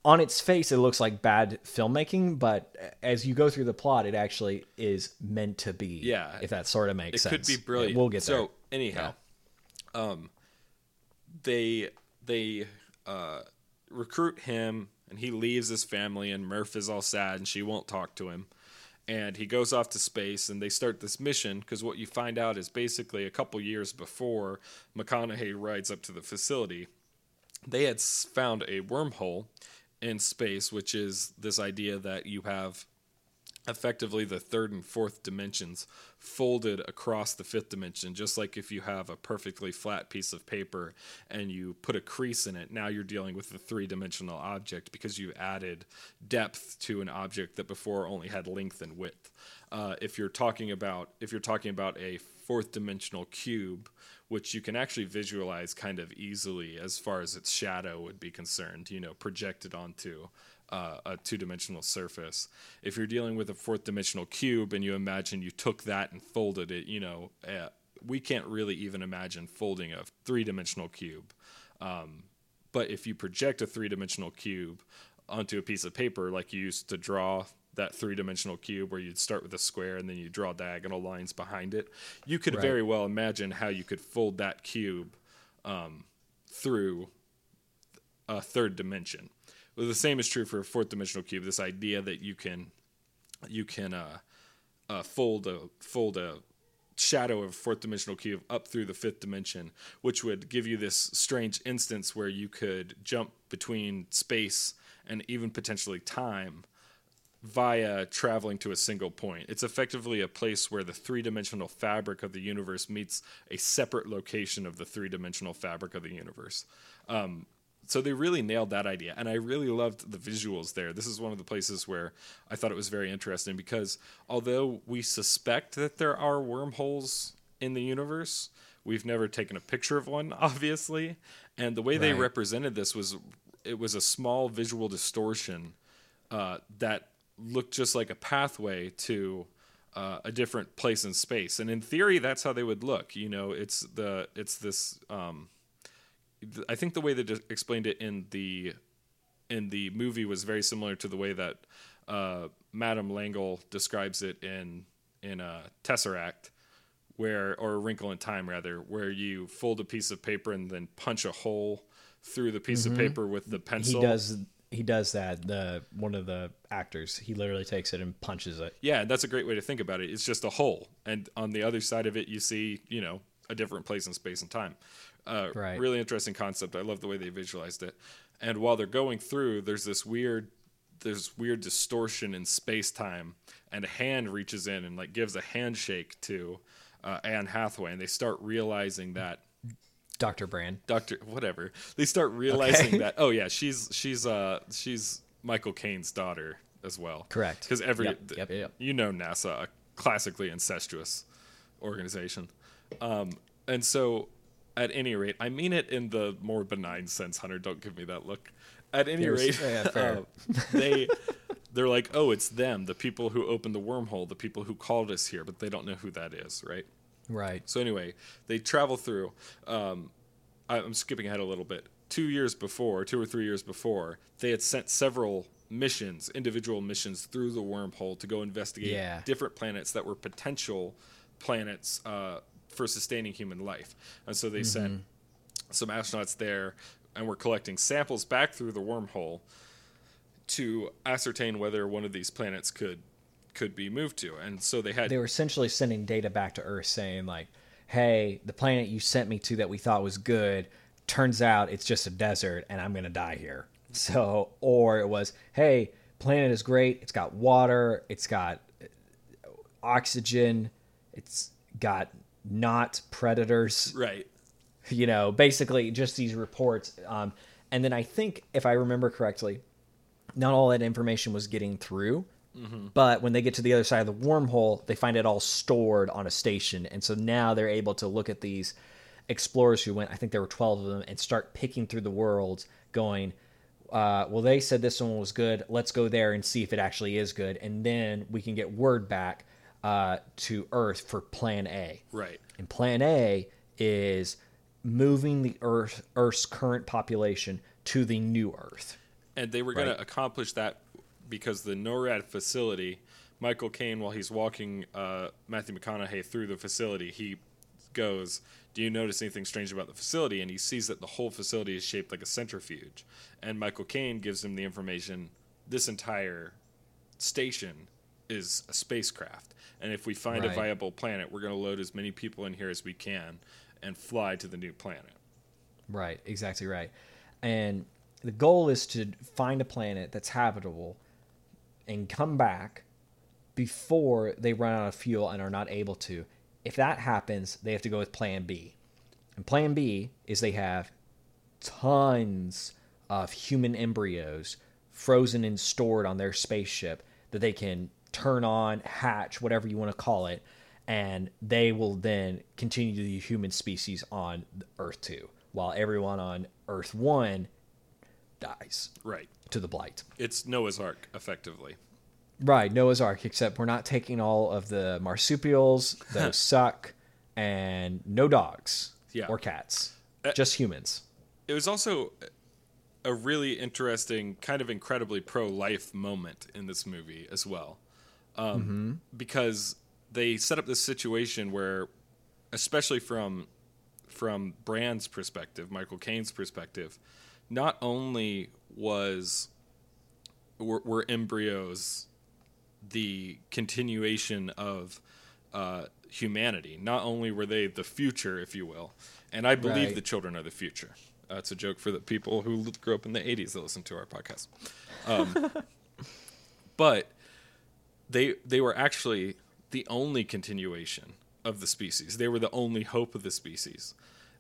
on its face it looks like bad filmmaking, but as you go through the plot, it actually is meant to be. Yeah. if that sort of makes it sense. It could be brilliant. We'll get there. So anyhow, um, they they uh, recruit him, and he leaves his family, and Murph is all sad, and she won't talk to him. And he goes off to space, and they start this mission because what you find out is basically a couple years before McConaughey rides up to the facility, they had found a wormhole in space, which is this idea that you have effectively the third and fourth dimensions folded across the fifth dimension just like if you have a perfectly flat piece of paper and you put a crease in it. Now you're dealing with a three-dimensional object because you added depth to an object that before only had length and width. Uh, if you're talking about if you're talking about a fourth dimensional cube which you can actually visualize kind of easily as far as its shadow would be concerned you know projected onto uh, a two dimensional surface. If you're dealing with a fourth dimensional cube and you imagine you took that and folded it, you know, uh, we can't really even imagine folding a three dimensional cube. Um, but if you project a three dimensional cube onto a piece of paper, like you used to draw that three dimensional cube where you'd start with a square and then you draw diagonal lines behind it, you could Right. very well imagine how you could fold that cube um, through a third dimension. Well, the same is true for a fourth dimensional cube. This idea that you can you can uh, uh, fold a fold a shadow of a fourth dimensional cube up through the fifth dimension, which would give you this strange instance where you could jump between space and even potentially time via traveling to a single point. It's effectively a place where the three dimensional fabric of the universe meets a separate location of the three dimensional fabric of the universe. Um, so they really nailed that idea, and I really loved the visuals there. This is one of the places where I thought it was very interesting because although we suspect that there are wormholes in the universe, we've never taken a picture of one, obviously. And the way they represented this was it was a small visual distortion uh, that looked just like a pathway to uh, a different place in space. And in theory, that's how they would look. You know, it's the it's this. Um, I think the way they explained it in the in the movie was very similar to the way that uh, Madeleine L'Engle describes it in in uh, Tesseract, where or a Wrinkle in Time rather, where you fold a piece of paper and then punch a hole through the piece of paper with the pencil. he does he does that. The one of the actors he literally takes it and punches it. Yeah, that's a great way to think about it. It's just a hole, and on the other side of it, you see, you know, a different place in space and time. Uh, Right. Really interesting concept. I love the way they visualized it. And while they're going through, there's this weird, there's weird distortion in space time, and a hand reaches in and like gives a handshake to uh, Anne Hathaway, and they start realizing that Doctor Brand. Doctor whatever. They start realizing Okay. that oh yeah, she's she's uh she's Michael Caine's daughter as well. Correct. Because every Yep, yep, yep. you know NASA, a classically incestuous organization. Um, and so at any rate, I mean it in the more benign sense, Hunter, don't give me that look. At any rate, yeah, uh, they they're like, "Oh, it's them, the people who opened the wormhole, the people who called us here," but they don't know who that is, right? Right. So anyway, they travel through. Um, I- I'm skipping ahead a little bit. Two years before, two or three years before, they had sent several missions, individual missions through the wormhole to go investigate Yeah. different planets that were potential planets uh, for sustaining human life. And so they sent some astronauts there and were collecting samples back through the wormhole to ascertain whether one of these planets could could be moved to. And so they had They were essentially sending data back to Earth saying like, "Hey, the planet you sent me to that we thought was good, turns out it's just a desert and I'm going to die here." So, or it was, "Hey, planet is great. It's got water, it's got uh, oxygen, it's got not predators." right. you know, basically just these reports. Um, and then I think, if I remember correctly, not all that information was getting through. But when they get to the other side of the wormhole, they find it all stored on a station. And so now they're able to look at these explorers who went, I think there were 12 of them, and start picking through the worlds, going, uh, well, they said this one was good. Let's go there and see if it actually is good. And then we can get word back uh, to Earth for plan A. Right. And plan A is moving the Earth Earth's current population to the new Earth. and they were going Right. to accomplish that because the NORAD facility, Michael Caine, while he's walking uh, Matthew McConaughey through the facility, he goes, "Do you notice anything strange about the facility?" And he sees that the whole facility is shaped like a centrifuge. And Michael Caine gives him the information: this entire station is a spacecraft, and if we find a viable planet, we're going to load as many people in here as we can and fly to the new planet. Right, exactly right. And the goal is to find a planet that's habitable and come back before they run out of fuel and are not able to. If that happens, they have to go with plan B. And plan B is they have tons of human embryos frozen and stored on their spaceship that they can turn on, hatch, whatever you want to call it, and they will then continue the human species on Earth 2, while everyone on Earth 1 dies Right. to the blight. It's Noah's Ark, effectively. Right, Noah's Ark, except we're not taking all of the marsupials, those suck, and no dogs Yeah. or cats, Uh, just humans. It was also a really interesting, kind of incredibly pro-life moment in this movie as well, um, because they set up this situation where, especially from from Brand's perspective, Michael Caine's perspective, not only was were, were embryos the continuation of uh, humanity. Not only were they the future, if you will, and I believe Right. the children are the future. That's a joke for the people who grew up in the '80s that listen to our podcast. Um, but they they were actually the only continuation of the species. They were the only hope of the species,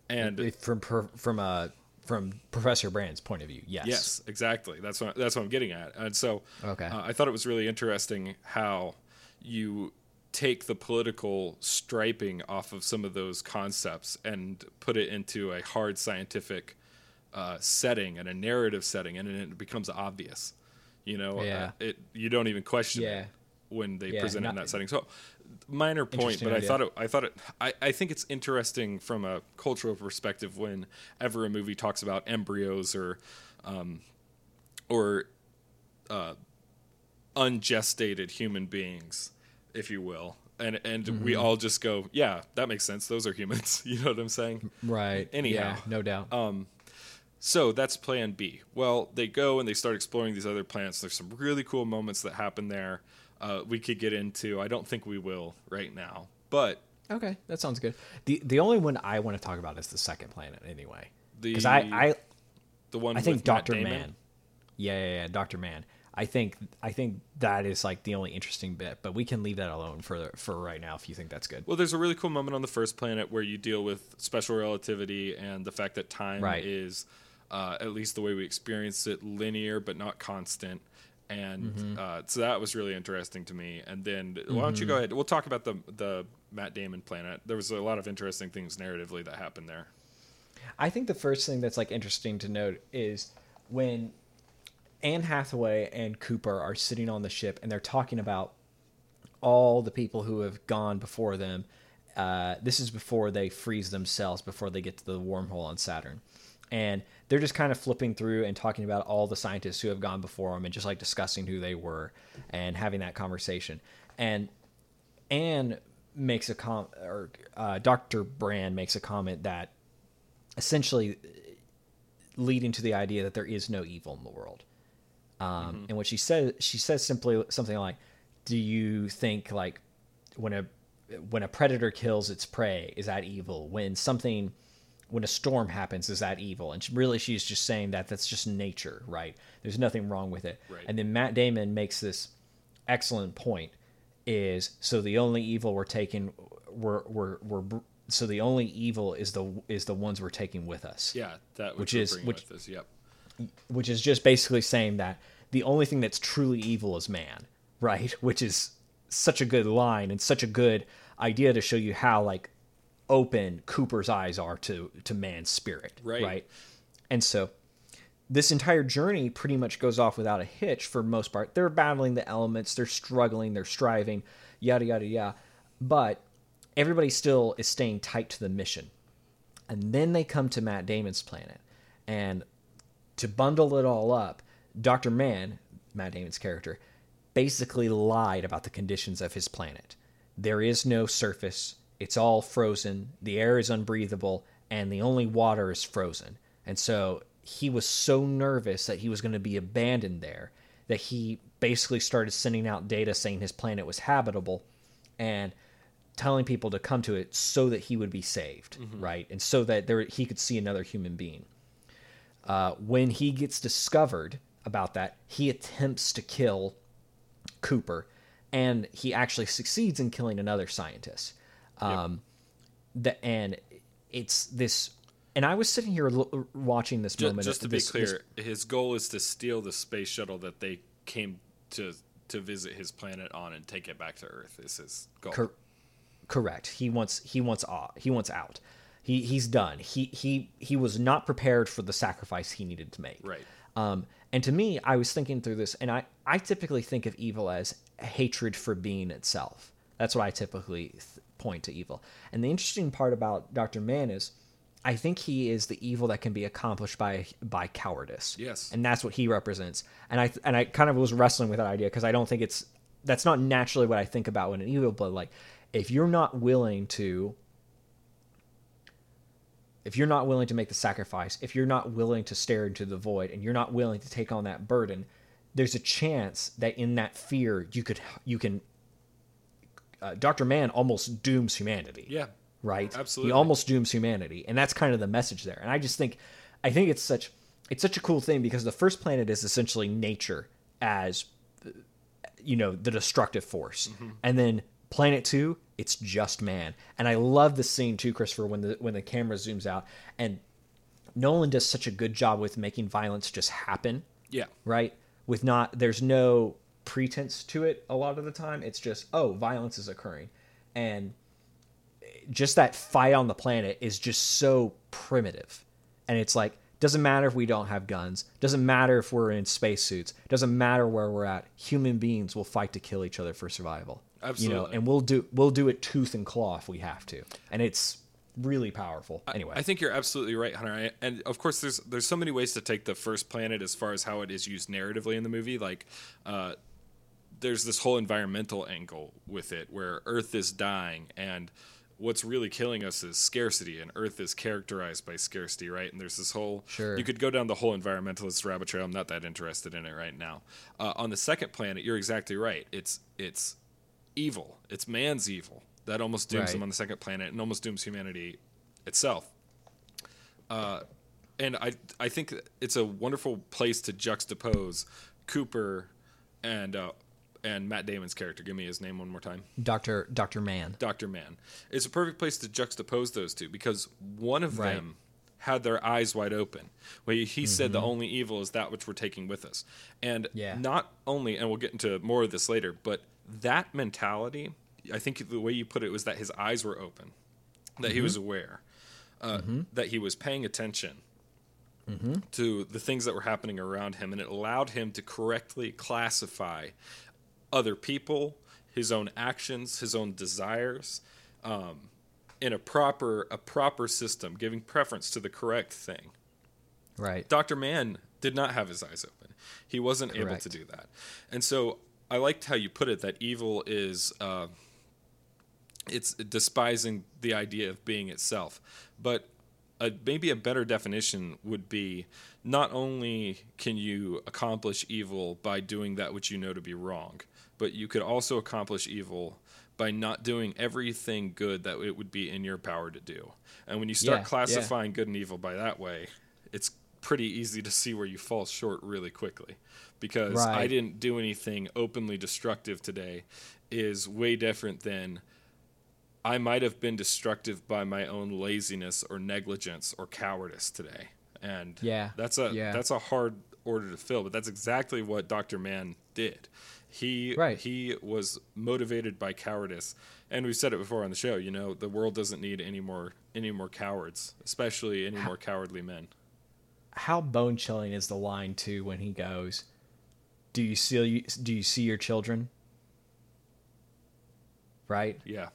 and from from uh from Professor Brand's point of view, yes. Yes, exactly. That's what that's what I'm getting at. And so, Okay. uh, I thought it was really interesting how you take the political striping off of some of those concepts and put it into a hard scientific uh, setting and a narrative setting, and it becomes obvious. You know, Yeah. uh, it you don't even question Yeah. it when they Yeah, present it in that setting. So, minor point, but I thought it. I thought it. I, I think it's interesting from a cultural perspective whenever a movie talks about embryos or, um, or, uh, ungestated human beings, if you will, and and we Mm-hmm. all just go, yeah, that makes sense. Those are humans. you know what I'm saying? Right. Anyhow. Yeah, no doubt. Um, so that's plan B. Well, they go and they start exploring these other planets. There's some really cool moments that happen there. Uh, we could get into. I don't think we will right now, but okay, that sounds good. the The only one I want to talk about is the second planet, anyway. Because I, I the one I think Doctor Mann. Yeah, yeah, yeah, Doctor Mann. I think I think that is like the only interesting bit, but we can leave that alone for for right now if you think that's good. Well, there's a really cool moment on the first planet where you deal with special relativity and the fact that time Right. is, uh, at least the way we experience it, linear but not constant. And Mm-hmm. uh, so that was really interesting to me. And then why don't you go ahead? We'll talk about the the Matt Damon planet. There was a lot of interesting things narratively that happened there. I think the first thing that's like interesting to note is when Anne Hathaway and Cooper are sitting on the ship and they're talking about all the people who have gone before them. Uh, this is before they freeze themselves, before they get to the wormhole on Saturn. And they're just kind of flipping through and talking about all the scientists who have gone before them and just like discussing who they were and having that conversation. And Anne makes a com or uh, Dr. Brand makes a comment that essentially leading to the idea that there is no evil in the world. Um, And what she says, she says simply something like, "Do you think like when a when a predator kills its prey, is that evil? When something when a storm happens, is that evil?" And really, she's just saying that that's just nature, right? There's nothing wrong with it. Right. And then Matt Damon makes this excellent point: is so the only evil we're taking, we're we're we're so the only evil is the is the ones we're taking with us Yeah, that Which is- which- us. Yep. which is just basically saying that the only thing that's truly evil is man, right? Which is such a good line and such a good idea to show you how like open Cooper's eyes are to to man's spirit, Right. Right. And so this entire journey pretty much goes off without a hitch for most part. They're battling the elements, they're struggling, they're striving, yada yada yada. But everybody still is staying tight to the mission. And then they come to Matt Damon's planet. And to bundle it all up, Dr. Mann, Matt Damon's character, basically lied about the conditions of his planet. There is no surface, it's all frozen, the air is unbreathable, and the only water is frozen. And so he was so nervous that he was going to be abandoned there that he basically started sending out data saying his planet was habitable and telling people to come to it so that he would be saved, right? And so that there he could see another human being. Uh, when he gets discovered about that, he attempts to kill Cooper, and he actually succeeds in killing another scientist. Um, the, and it's this, and I was sitting here l- watching this Just, moment. just to this- be this- clear, his goal is to steal the space shuttle that they came to to visit his planet on and take it back to Earth. Is his goal? Cor- correct. He wants he wants out. He wants out. He he's done. He he he was not prepared for the sacrifice he needed to make. Right. Um, and to me, I was thinking through this, and I I typically think of evil as hatred for being itself. That's what I typically th- point to evil. And the interesting part about Doctor Mann is, I think he is the evil that can be accomplished by by cowardice. Yes. And that's what he represents. And I and I kind of was wrestling with that idea because I don't think it's that's not naturally what I think about when an evil, but like if you're not willing to if you're not willing to make the sacrifice, if you're not willing to stare into the void and you're not willing to take on that burden, there's a chance that in that fear you could you can uh, Dr. Mann almost dooms humanity Yeah. right? Absolutely. He almost dooms humanity, and that's kind of the message there. And I just think, I think it's such, it's such a cool thing because the first planet is essentially nature as, you know, the destructive force, Mm-hmm. and then planet two, it's just man. And I love the scene too, Christopher, when the when the camera zooms out, and Nolan does such a good job with making violence just happen Yeah. right? With not there's no pretense to it a lot of the time. It's just oh, violence is occurring. And just that fight on the planet is just so primitive. And it's like doesn't matter if we don't have guns, doesn't matter if we're in spacesuits, doesn't matter where we're at. Human beings will fight to kill each other for survival. Absolutely. You know, and we'll do we'll do it tooth and claw if we have to. And it's really powerful. Anyway. I think you're absolutely right, Hunter. I, and of course, there's there's so many ways to take the first planet as far as how it is used narratively in the movie. Like, uh, there's this whole environmental angle with it, where Earth is dying, and what's really killing us is scarcity, and Earth is characterized by scarcity, right? And there's this whole Sure. you could go down the whole environmentalist rabbit trail. I'm not that interested in it right now. Uh, on the second planet, you're exactly right. It's it's evil. It's man's evil that almost dooms Right. him on the second planet and almost dooms humanity itself. Uh, and I I think it's a wonderful place to juxtapose Cooper and uh, and Matt Damon's character. Give me his name one more time. Dr. Dr. Mann. Dr. Mann. It's a perfect place to juxtapose those two because one of Right. them had their eyes wide open. Where he said the only evil is that which we're taking with us. And Mm-hmm. Yeah. not only, and we'll get into more of this later, but that mentality, I think the way you put it was that his eyes were open, that he was Mm-hmm. aware, uh, that he was paying attention Mm-hmm. to the things that were happening around him, and it allowed him to correctly classify other people, his own actions, his own desires, um, in a proper a proper system, giving preference to the correct thing. Right. Dr. Mann did not have his eyes open. He wasn't able to do that. And so I liked how you put it that evil is uh, it's despising the idea of being itself. But a, maybe a better definition would be not only can you accomplish evil by doing that which you know to be wrong, but you could also accomplish evil by not doing everything good that it would be in your power to do. And when you start Yeah, yeah. classifying good and evil by that way, it's pretty easy to see where you fall short really quickly. Because I didn't do anything openly destructive today is way different than I might have been destructive by my own laziness or negligence or cowardice today. And Yeah, that's a yeah. that's a hard order to fill, but that's exactly what Dr. Mann did. He Right. he was motivated by cowardice. And we've said it before on the show, you know, the world doesn't need any more any more cowards, especially any more cowardly men. how bone chilling is the line too when he goes, "Do you see do you see your children?" Right? Yeah.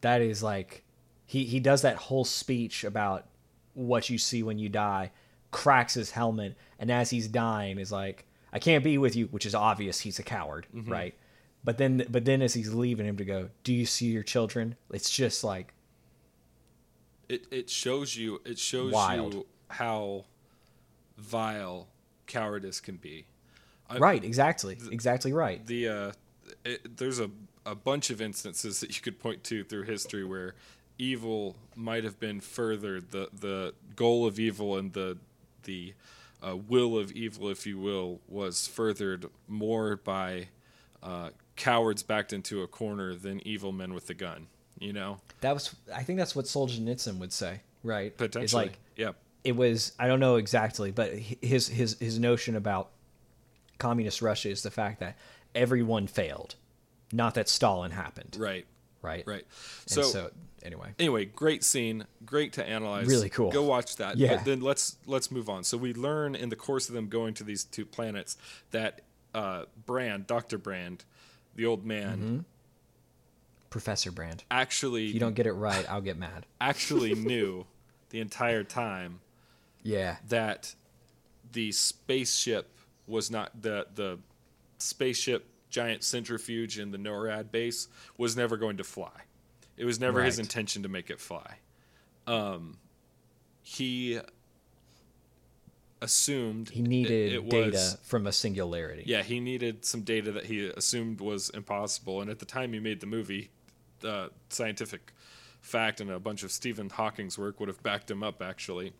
That is like he he does that whole speech about what you see when you die, cracks his helmet, and as he's dying is like, I can't be with you, which is obvious he's a coward, Mm-hmm. right? But then, but then as he's leaving him to go, do you see your children? It's just like it it shows you it shows Wild. you how vile cowardice can be. I- right, exactly, exactly right. The uh, it, there's a a bunch of instances that you could point to through history where evil might have been furthered the the goal of evil and the the uh, will of evil, if you will, was furthered more by uh, cowards backed into a corner than evil men with the gun. You know, That was, I think that's what Solzhenitsyn would say, right? potentially. It's like yeah, it was I don't know exactly, but his his his notion about communist Russia is the fact that everyone failed, not that Stalin happened. right, Right. right. So, so, anyway, anyway, great scene, great to analyze. Really cool. Go watch that. Yeah. But then let's let's move on. So we learn in the course of them going to these two planets that uh, Brand, Doctor Brand, the old man, Mm-hmm. Professor Brand. actually If you don't get it right, I'll get mad. actually knew the entire time Yeah. that the spaceship was not the the spaceship giant centrifuge in the NORAD base was never going to fly. It was never his intention to make it fly. Um, he assumed He it- needed it data was- from a singularity. yeah, he needed some data that he assumed was impossible. And at the time he made the movie, uh, scientific fact and a bunch of Stephen Hawking's work would have backed him up, actually.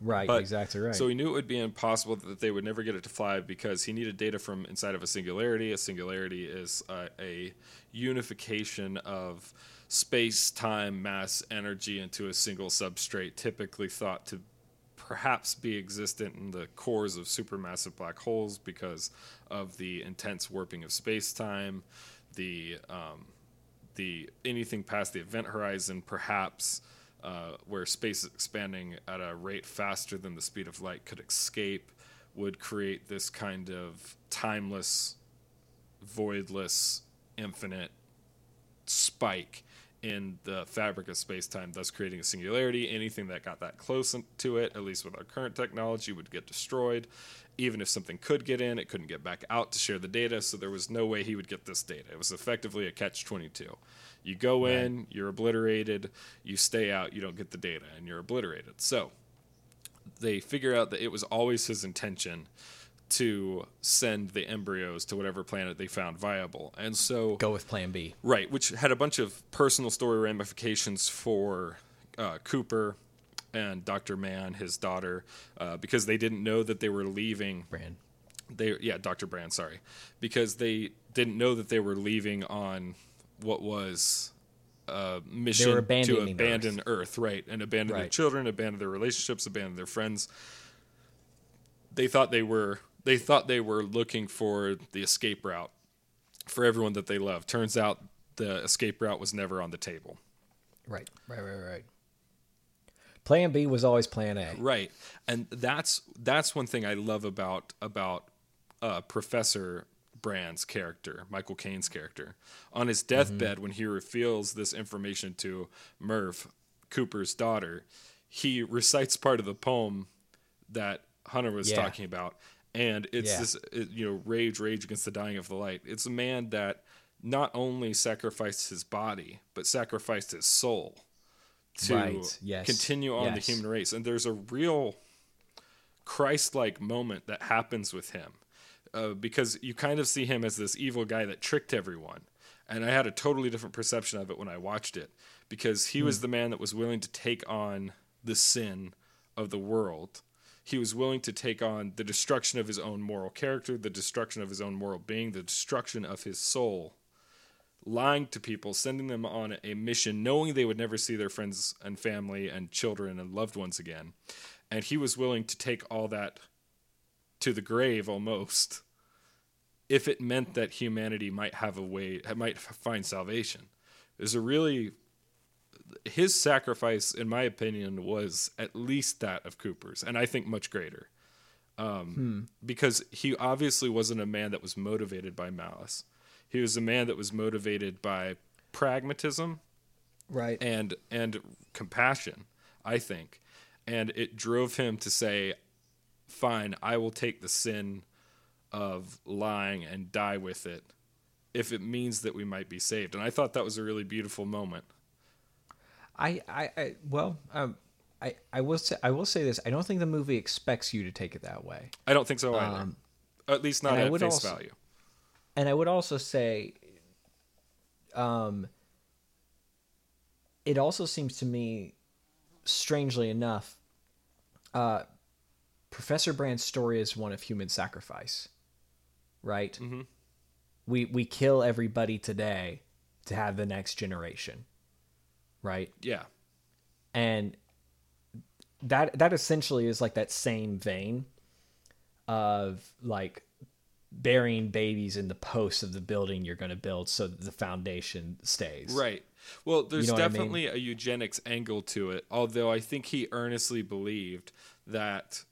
Right, But- exactly right. So he knew it would be impossible that they would never get it to fly because he needed data from inside of a singularity. A singularity is uh, a unification of space, time, mass, energy into a single substrate, typically thought to perhaps be existent in the cores of supermassive black holes because of the intense warping of space time, the um, the anything past the event horizon, perhaps uh, where space is expanding at a rate faster than the speed of light could escape, would create this kind of timeless, voidless, infinite spike in the fabric of space time, thus creating a singularity. Anything that got that close to it, at least with our current technology, would get destroyed. Even if something could get in, it couldn't get back out to share the data, so there was no way he would get this data. It was effectively a catch 22. You go in, you're obliterated, you stay out, you don't get the data, and you're obliterated. So they figure out that it was always his intention to send the embryos to whatever planet they found viable. And so Go with Plan B. Right, which had a bunch of personal story ramifications for uh, Cooper and Dr. Mann, his daughter, uh, because they didn't know that they were leaving. Brand. They, yeah, Dr. Brand, sorry, because they didn't know that they were leaving on what was a mission to abandon Earth. right, and abandon their children, abandon their relationships, abandon their friends. They thought they were they thought they were looking for the escape route for everyone that they love. Turns out the escape route was never on the table. Right, right, right, right. Plan B was always Plan A. Right, and that's that's one thing I love about about uh, Professor Brand's character, Michael Caine's character. On his deathbed, when he reveals this information to Murph, Cooper's daughter, he recites part of the poem that Hunter was Yeah. talking about, and it's Yeah. this you know rage, rage against the dying of the light. It's a man that not only sacrificed his body but sacrificed his soul to Right, yes, continue on yes. the human race. And there's a real Christ-like moment that happens with him uh, because you kind of see him as this evil guy that tricked everyone. And I had a totally different perception of it when I watched it because he Hmm. was the man that was willing to take on the sin of the world. He was willing to take on the destruction of his own moral character, the destruction of his own moral being, the destruction of his soul lying to people, sending them on a mission, knowing they would never see their friends and family and children and loved ones again. And he was willing to take all that to the grave almost if it meant that humanity might have a way, might find salvation. There's a really, his sacrifice, in my opinion, was at least that of Cooper's, and I think much greater. Um, Because he obviously wasn't a man that was motivated by malice. He was a man that was motivated by pragmatism Right. and and compassion, I think. And it drove him to say, "Fine, I will take the sin of lying and die with it if it means that we might be saved. And I thought that was a really beautiful moment. I, I, I well, um, I, I will say, I will say this. I don't think the movie expects you to take it that way. I don't think so either. Um, At least not at face also- value. and I would also say, um, it also seems to me, strangely enough, uh, Professor Brand's story is one of human sacrifice, right? Mm-hmm. We we kill everybody today to have the next generation, right? Yeah. and that that essentially is like that same vein of like burying babies in the posts of the building you're going to build so the foundation stays Right. Well, there's know what I mean? definitely a eugenics angle to it, although I think he earnestly believed that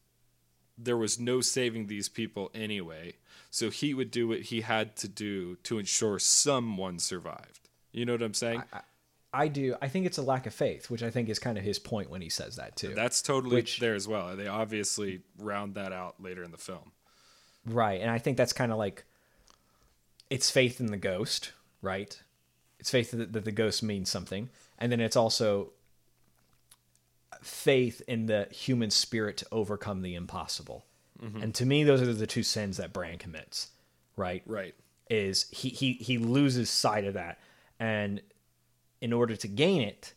there was no saving these people anyway. So he would do what he had to do to ensure someone survived. You know what I'm saying? i do i think it's a lack of faith which i think is kind of his point when he says that too That's totally Which- there as well. They obviously round that out later in the film. right and i think that's kind of like it's faith in the ghost right it's faith that, that the ghost means something and then it's also faith in the human spirit to overcome the impossible mm-hmm. and to me those are the two sins that brand commits right Right. is he he he loses sight of that and in order to gain it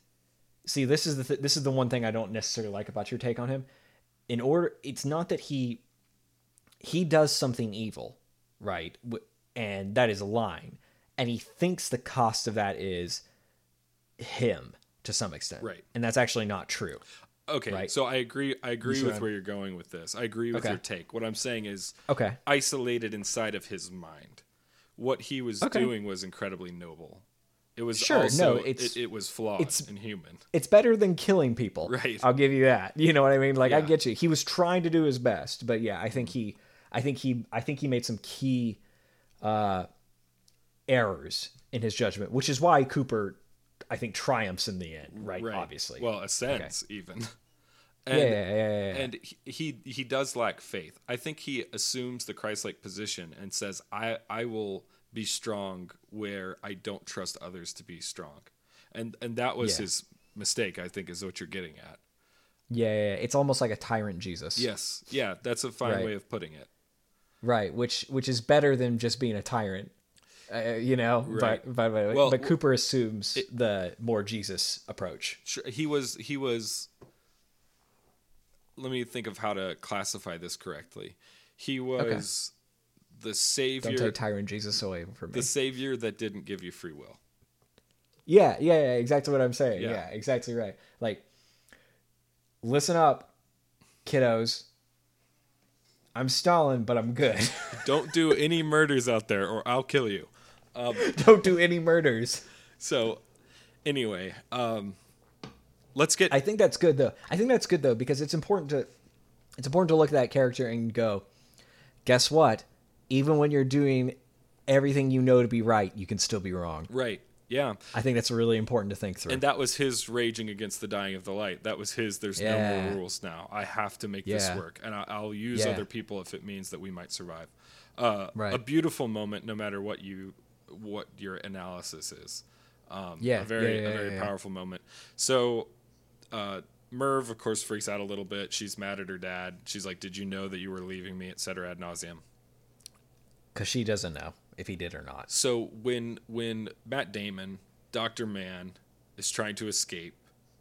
see this is the th- this is the one thing i don't necessarily like about your take on him in order it's not that he he does something evil right and that is lying and he thinks the cost of that is him to some extent Right. and that's actually not true Okay, Right. so I agree. I agree with where you're going with this. I agree with Okay. your take. What I'm saying is, okay isolated inside of his mind, what he was Okay. doing was incredibly noble. It was Sure, also no, it's- it, it was flawed it's- inhuman. it's better than killing people. Right. I'll give you that. You know what I mean? Like I get you. He was trying to do his best, but yeah, I think he I think he I think he made some key uh errors in his judgment, which is why Cooper I think triumphs in the end, right? Obviously. Well, ascends even. yeah, And, yeah, yeah, yeah, yeah. and he, he he does lack faith. I think he assumes the Christ-like position and says, "I I will be strong where I don't trust others to be strong," and and that was Yeah. his mistake. I think is what you're getting at. yeah, yeah, yeah. It's almost like a tyrant Jesus. Yes, yeah, that's a fine Right. way of putting it. Right, which which is better than just being a tyrant. Uh, you know, Right. but but but, Well, but Cooper assumes the more Jesus approach. Sure, he was he was let me think of how to classify this correctly he was the savior. Don't take tyrant Jesus away from me. the savior that didn't give you free will Yeah, yeah, yeah, exactly what I'm saying. Yeah. Yeah. exactly right. Like, listen up, kiddos. I'm Stalin, but I'm good. don't do any murders out there or i'll kill you Don't do any murders. so anyway um let's get I think that's good though. I think that's good though because it's important to it's important to look at that character and go, guess what? Even when you're doing everything you know to be right, you can still be wrong. right. Yeah. I think that's really important to think through. and that was his raging against the dying of the light. That was his there's no more rules now. I have to make this work. And I, i'll use Yeah. other people if it means that we might survive. Uh, Right. a beautiful moment no matter what you what your analysis is. Um, Yeah, a very yeah, yeah, a very yeah, yeah. powerful moment. So uh, Murph of course freaks out a little bit. She's mad at her dad. She's like did you know that you were leaving me? etc ad nauseum Because she doesn't know if he did or not. So when when Matt Damon, Doctor Mann, is trying to escape,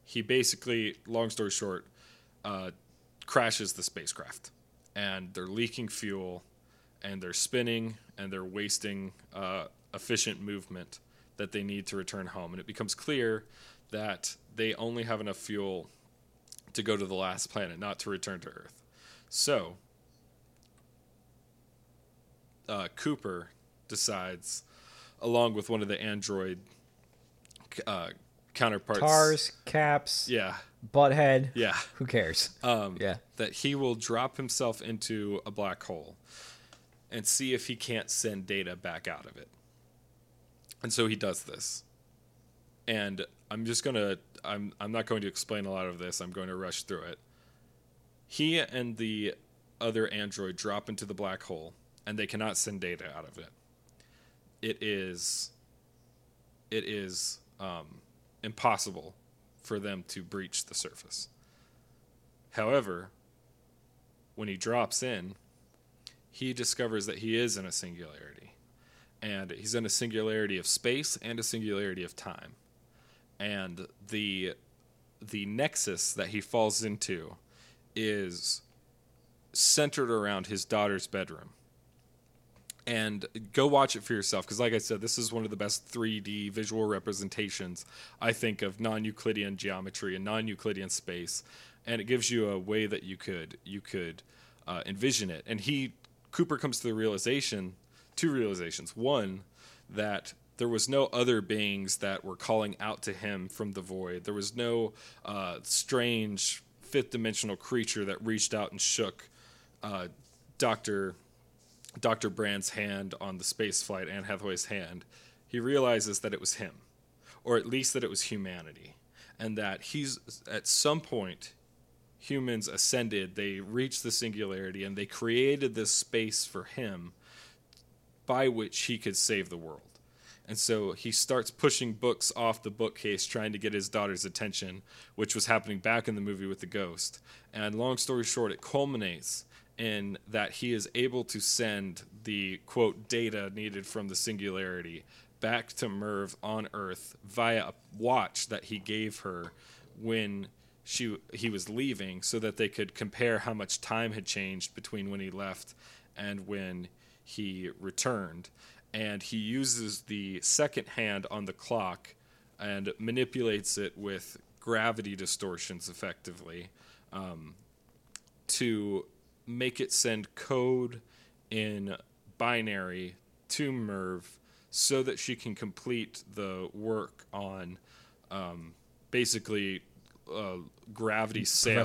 he basically, long story short, uh, crashes the spacecraft, and they're leaking fuel, and they're spinning, and they're wasting uh, efficient movement that they need to return home, and it becomes clear that they only have enough fuel to go to the last planet, not to return to Earth. So uh, Cooper decides, along with one of the android uh, counterparts, Tars, caps, yeah, butthead. yeah, Who cares? um, yeah. that he will drop himself into a black hole and see if he can't send data back out of it. And so he does this. And I'm just gonna I'm I'm not going to explain a lot of this. I'm going to rush through it. He and the other android drop into the black hole, and they cannot send data out of it. It is it is um, impossible for them to breach the surface. However, when he drops in, he discovers that he is in a singularity. And he's in a singularity of space and a singularity of time. And the the nexus that he falls into is centered around his daughter's bedroom. And go watch it for yourself because, like I said, this is one of the best 3D visual representations I think of non-Euclidean geometry and non-Euclidean space, and it gives you a way that you could you could uh, envision it. And he Cooper comes to the realization, two realizations. One, that there was no other beings that were calling out to him from the void. There was no uh, strange fifth dimensional creature that reached out and shook uh, Doctor Doctor Brand's hand on the space flight, Anne Hathaway's hand. He realizes that it was him, or at least that it was humanity, and that he's at some point humans ascended, they reached the singularity, and they created this space for him by which he could save the world. And so he starts pushing books off the bookcase, trying to get his daughter's attention, which was happening back in the movie with the ghost. And long story short, it culminates in that he is able to send the quote data needed from the singularity back to Murph on Earth via a watch that he gave her when she he was leaving so that they could compare how much time had changed between when he left and when he returned. And he uses the second hand on the clock and manipulates it with gravity distortions effectively um, to make it send code in binary to Murph so that she can complete the work on um, basically uh, gravity sail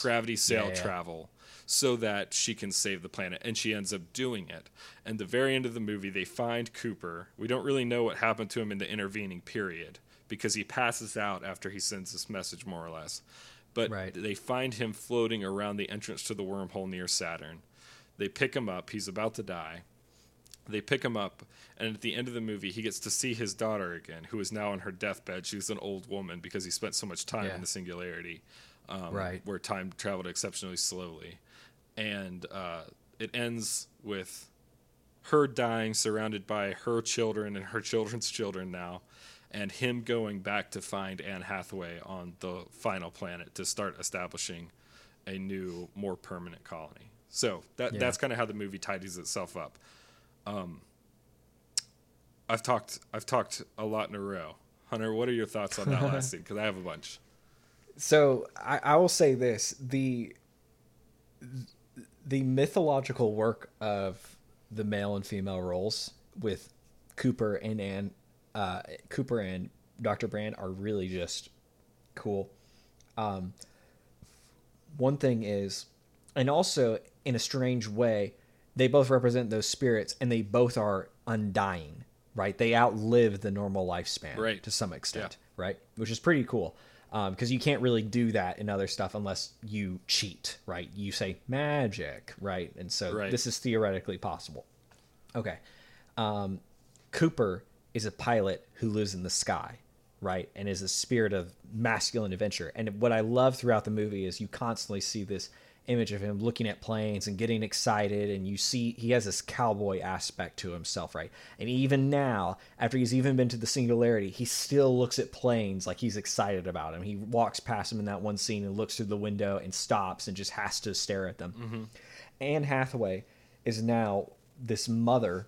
gravity sail Yeah, yeah. travel so that she can save the planet. And she ends up doing it. And the very end of the movie they find cooper. We don't really know what happened to him in the intervening period because he passes out after he sends this message more or less but Right. they find him floating around the entrance to the wormhole near saturn they pick him up he's about to die they pick him up and at the end of the movie he gets to see his daughter again who is now on her deathbed she's an old woman because he spent so much time Yeah. in the singularity um, Right. where time traveled exceptionally slowly and uh, it ends with her dying surrounded by her children and her children's children now and him going back to find anne hathaway on the final planet to start establishing a new more permanent colony so that, Yeah. that's kind of how the movie tidies itself up um, I've talked I've talked a lot in a row. Hunter, what are your thoughts on that last scene? Because I have a bunch. So I, I will say this: the the mythological work of the male and female roles with Cooper and Anne, uh, Cooper and Doctor Brand are really just cool. Um, one thing is, and also in a strange way, they both represent those spirits, and they both are undying. Right? They outlive the normal lifespan, Right. to some extent, right? Which is pretty cool because you can't really do that in other stuff unless you cheat, right? You say magic, right? And so Right. this is theoretically possible. Okay. Um, Cooper is a pilot who lives in the sky, right? And is a spirit of masculine adventure. And what I love throughout the movie is you constantly see this image of him looking at planes and getting excited and you see he has this cowboy aspect to himself right and even now after he's even been to the singularity he still looks at planes like he's excited about them he walks past them in that one scene and looks through the window and stops and just has to stare at them mm-hmm. anne hathaway is now this mother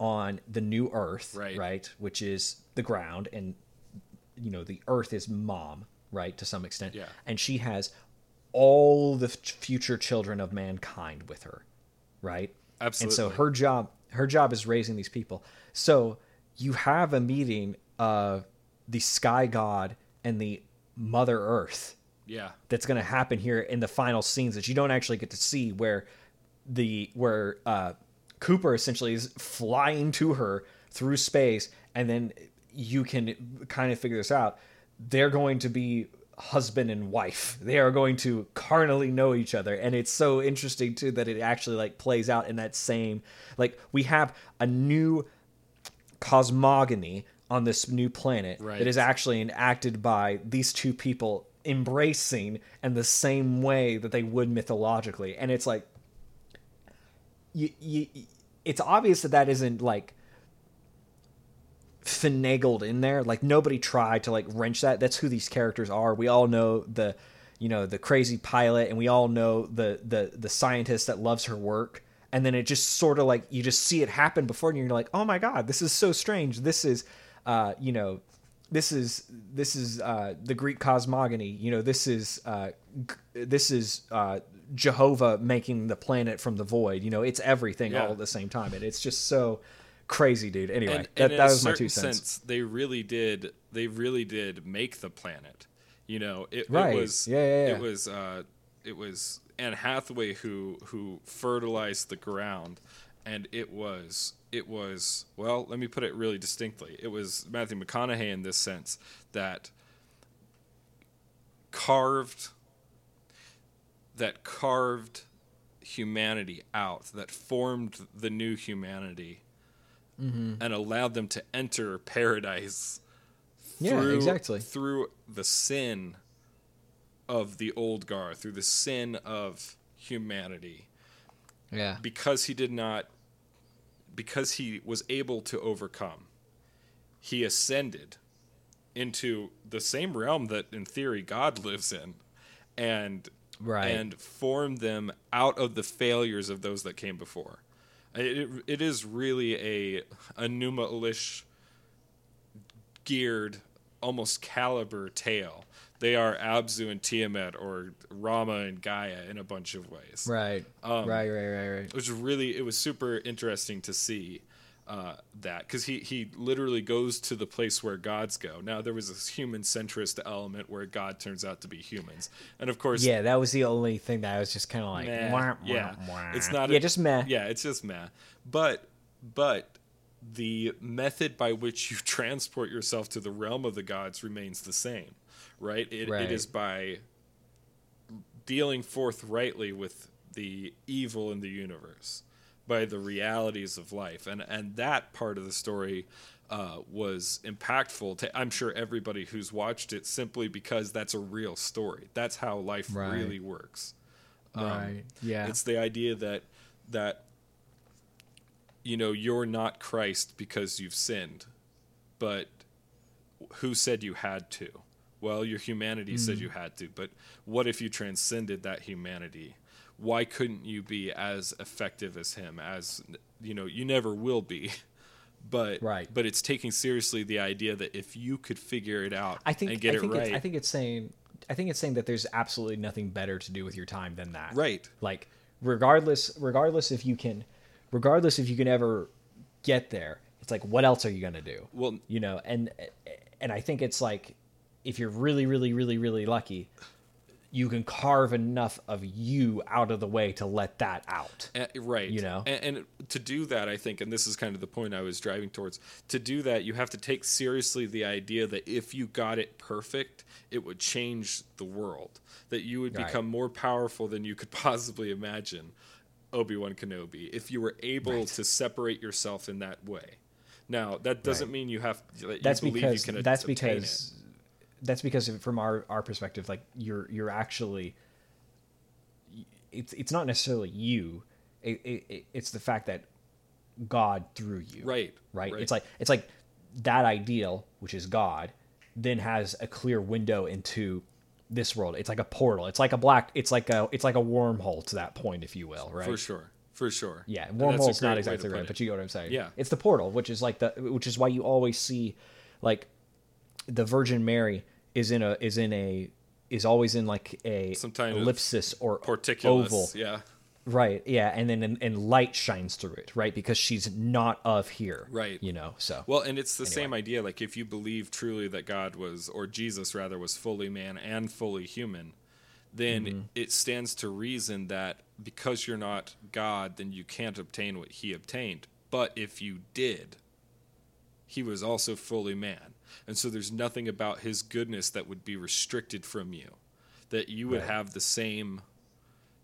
on the new earth Right. right which is the ground and you know the earth is mom right to some extent Yeah. and she has all the f- future children of mankind with her right Absolutely. and so her job her job is raising these people so you have a meeting of the sky god and the mother earth Yeah. that's going to happen here in the final scenes that you don't actually get to see where the where uh Cooper essentially is flying to her through space and then you can kind of figure this out they're going to be husband and wife. They are going to carnally know each other, and it's so interesting too that it actually like plays out in that same like we have a new cosmogony on this new planet Right. that is actually enacted by these two people embracing in the same way that they would mythologically, and it's like you, you it's obvious that that isn't like finagled in there. Like nobody tried to like wrench that. That's who these characters are. We all know the you know the crazy pilot and we all know the the the scientist that loves her work. And then it just sort of like you just see it happen before and you're like oh my god this is so strange. This is uh you know this is this is uh the greek cosmogony. You know this is uh this is uh jehovah making the planet from the void you know it's everything Yeah. all at the same time and it's just so crazy dude anyway and, that, and that was my two cents sense, they really did. They really did make the planet. You know, it, Right. it was. Yeah, yeah, yeah. It was. Uh, it was Anne Hathaway who who fertilized the ground, and it was. It was well. Let me put it really distinctly. It was Matthew McConaughey in this sense that carved. That carved humanity out. That formed the new humanity Mm-hmm. and allowed them to enter paradise Yeah, through, exactly. through the sin of the old guard, through the sin of humanity, yeah because he did not, because he was able to overcome, he ascended into the same realm that, in theory, God lives in, and Right. and formed them out of the failures of those that came before. It, it, it is really a a Enuma Elish geared, almost caliber tale. They are Abzu and Tiamat, or Rama and Gaia, in a bunch of ways. right Um, right right right right It was really, it was super interesting to see uh, that because he he literally goes to the place where gods go. Now there was this human centrist element where God turns out to be humans, and of course, yeah that was the only thing that i was just kind of like meh, wah, yeah, wah. it's not yeah a- just meh Yeah, it's just meh. But but the method by which you transport yourself to the realm of the gods remains the same, right? It, Right. it is by dealing forthrightly with the evil in the universe, by the realities of life, and and that part of the story. Uh, was impactful to I'm sure everybody who's watched it simply because that's a real story. That's how life Right. really works. right yeah It's the idea that that you know you're not Christ because you've sinned, but who said you had to? Well, your humanity said Mm. you had to, but what if you transcended that humanity? Why couldn't you be as effective as him? As you know, you never will be. But Right. but it's taking seriously the idea that if you could figure it out i think and get i it right, i think it's saying i think it's saying that there's absolutely nothing better to do with your time than that right, like regardless regardless if you can regardless if you can ever get there it's like what else are you going to do Well- you know and and i think it's like if you're really really really really lucky you can carve enough of you out of the way to let that out Uh, right. You know? and, and to do that, I think, and this is kind of the point I was driving towards. To do that, you have to take seriously the idea that if you got it perfect, it would change the world. That you would Right. become more powerful than you could possibly imagine. Obi Wan Kenobi, if you were able Right. to separate yourself in that way. Now, that doesn't Right. mean you have that you that's believe because you can that's because that's because from our our perspective like you're you're actually it's it's not necessarily you it, it, it- it's the fact that god through you Right, right right. it's like it's like that ideal which is god then has a clear window into this world it's like a portal it's like a black it's like a it's like a wormhole to that point if you will right for sure, for sure. yeah, wormhole's not exactly right, it. but you know what I'm saying. Yeah. it's the portal, which is like the, which is why you always see, like, the Virgin Mary is in a is in a is always in like a Some kind of ellipsis or oval, yeah, right? Yeah, and then and, and light shines through it, right? Because she's not of here, Right. You know, so Well, and it's the Anyway. same idea. Like, if you believe truly that God was, or Jesus rather, was fully man and fully human, then Mm-hmm. it stands to reason that because you're not God, then you can't obtain what he obtained. But if you did, he was also fully man. And so there's nothing about his goodness that would be restricted from you. That you would Right. have the same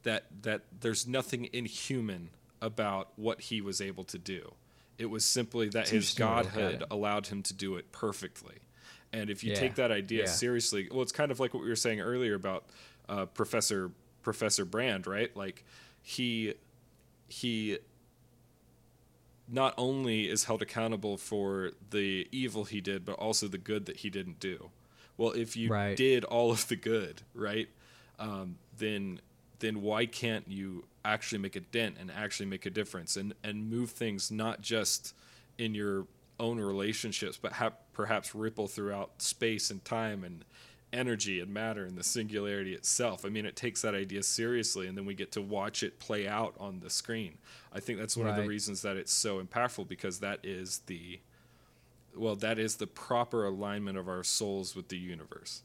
that that there's nothing inhuman about what he was able to do. It was simply that It's his interesting to look at godhood allowed him to do it perfectly. And if you Yeah. take that idea Yeah. seriously, well, it's kind of like what we were saying earlier about uh, Professor Professor Brand, right? Like he he not only is held accountable for the evil he did, but also the good that he didn't do. Well, if you Right. did all of the good, right, um, then then why can't you actually make a dent and actually make a difference and and move things not just in your own relationships, but ha- perhaps ripple throughout space and time and energy and matter and the singularity itself. I mean, it takes that idea seriously, and then we get to watch it play out on the screen. I think that's one of the reasons that it's so impactful because that is the well, that is the proper alignment of our souls with the universe.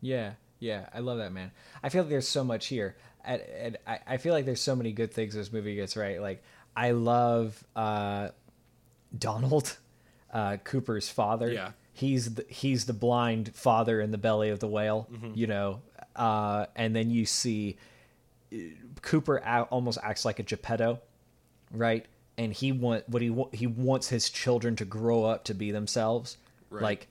Yeah, yeah, I love that man. I feel like there's so much here, and, I, I feel like there's so many good things this movie gets right. Like I love uh, Donald, uh, Cooper's father. Yeah. he's the, he's the blind father in the belly of the whale. You know, uh, and then you see uh, Cooper almost acts like a Geppetto, right? And he want what he wa- he wants his children to grow up to be themselves. Right. Like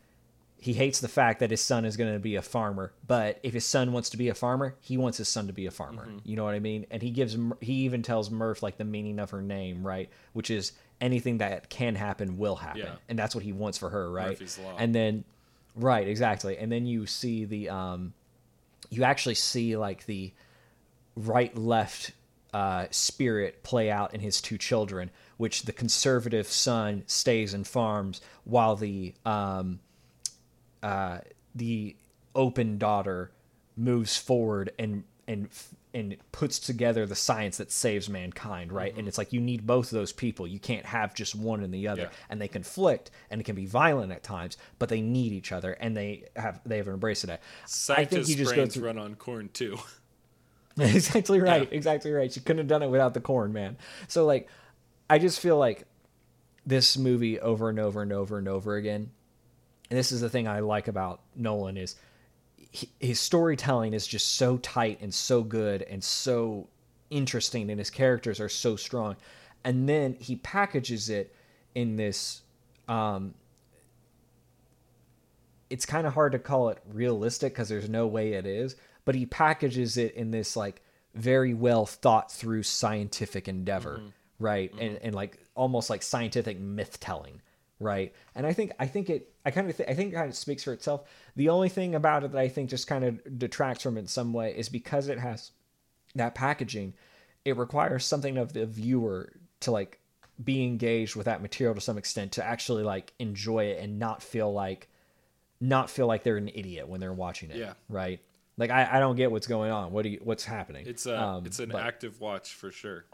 he hates the fact that his son is going to be a farmer, but if his son wants to be a farmer, he wants his son to be a farmer. Mm-hmm. You know what I mean? And he gives he even tells Murph like the meaning of her name, right? Which is anything that can happen will happen, Yeah. and that's what he wants for her, right? Murphy's Law. And then, right, exactly. And then you see the um, you actually see like the right left uh, spirit play out in his two children, which the conservative son stays and farms while the um, uh, the open daughter moves forward and and and puts together the science that saves mankind, right? And it's like you need both of those people. You can't have just one and the other, Yeah. and they conflict and it can be violent at times, but they need each other and they have they have embraced it. I think you just go brains through. run on corn too. exactly right. Yeah. Exactly right. She couldn't have done it without the corn, man. So like, I just feel like this movie over and over and over and over again. And this is the thing I like about Nolan is he, his storytelling is just so tight and so good and so interesting, and his characters are so strong. And then he packages it in this. Um, it's kind of hard to call it realistic because there's no way it is, but he packages it in this like very well thought through scientific endeavor, mm-hmm. right? And mm-hmm. and like almost like scientific myth telling, right? And I think I think it I kind of th- I think it kind of speaks for itself. The only thing about it that I think just kind of detracts from it in some way is because it has that packaging, it requires something of the viewer to like be engaged with that material to some extent to actually like enjoy it and not feel like not feel like they're an idiot when they're watching it. Yeah. Right. Like I, I don't get what's going on. What do you what's happening? It's a Um, it's an but- active watch for sure.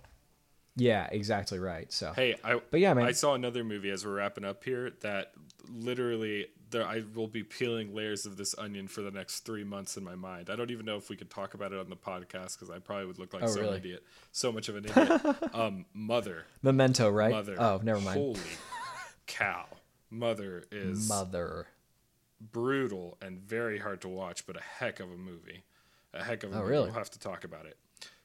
Yeah, exactly right. So Hey, I But yeah, man. I saw another movie as we're wrapping up here that literally there I will be peeling layers of this onion for the next three months in my mind. I don't even know if we could talk about it on the podcast because I probably would look like Oh, so really? idiot, so much of an idiot. um, Mother, Memento, right? Mother. Oh, never mind. Holy cow, Mother is Mother. Brutal and very hard to watch, but a heck of a movie. A heck of a Oh, movie. really? We'll have to talk about it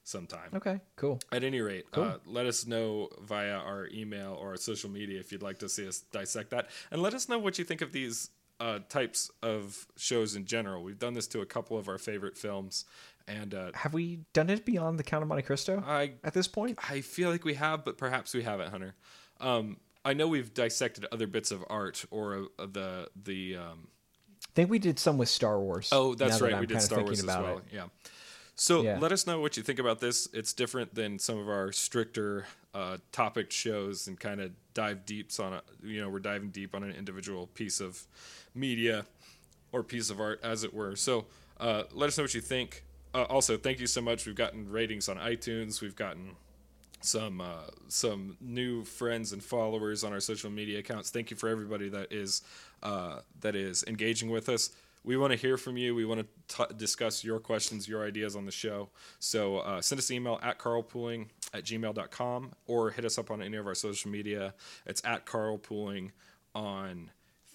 sometime. Okay, cool. At any rate, uh, let us know via our email or our social media if you'd like to see us dissect that. And let us know what you think of these uh, types of shows in general. We've done this to a couple of our favorite films. And uh, Have we done it beyond the Count of Monte Cristo I, at this point? I feel like we have, but perhaps we haven't, Hunter. Um, I know we've dissected other bits of art or the the um, think we did some with Star Wars. Oh, that's that right. I'm We did Star Wars as well. it. Yeah. So Yeah. let us know what you think about this. It's different than some of our stricter uh, topic shows and kind of dive deeps on a, you know, we're diving deep on an individual piece of media or piece of art, as it were. So uh, let us know what you think. Uh, also, thank you so much. We've gotten ratings on iTunes. We've gotten some uh, some new friends and followers on our social media accounts. Thank you for everybody that is uh, that is engaging with us. We want to hear from you. We want to t- discuss your questions, your ideas on the show. So uh, send us an email at carlpooling at gmail.com or hit us up on any of our social media. It's at carlpooling on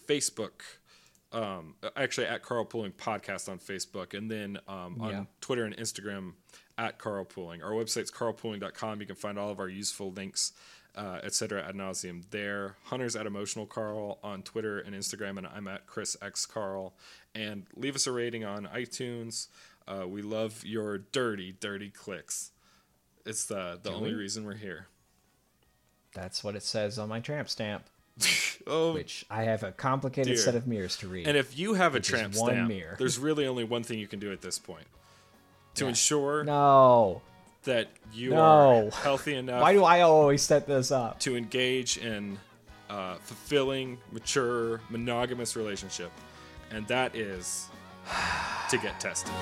Facebook. Um, actually, at Carlpooling Podcast on Facebook, and then um, on Yeah. Twitter and Instagram at Carlpooling. Our website's carlpooling.com. You can find all of our useful links, uh, etc. ad nauseum there. Hunter's at Emotional Carl on Twitter and Instagram, and I'm at Chris X Carl. And leave us a rating on iTunes. Uh, we love your dirty, dirty clicks. It's the the only we? reason we're here. That's what it says on my tramp stamp, Oh, which I have a complicated Dear. set of mirrors to read. and if you have a tramp one stamp, mirror. there's really only one thing you can do at this point to Yeah. ensure no. That you No. are healthy enough Why do I always set this up? to engage in uh, fulfilling, mature, monogamous relationship, and that is to get tested.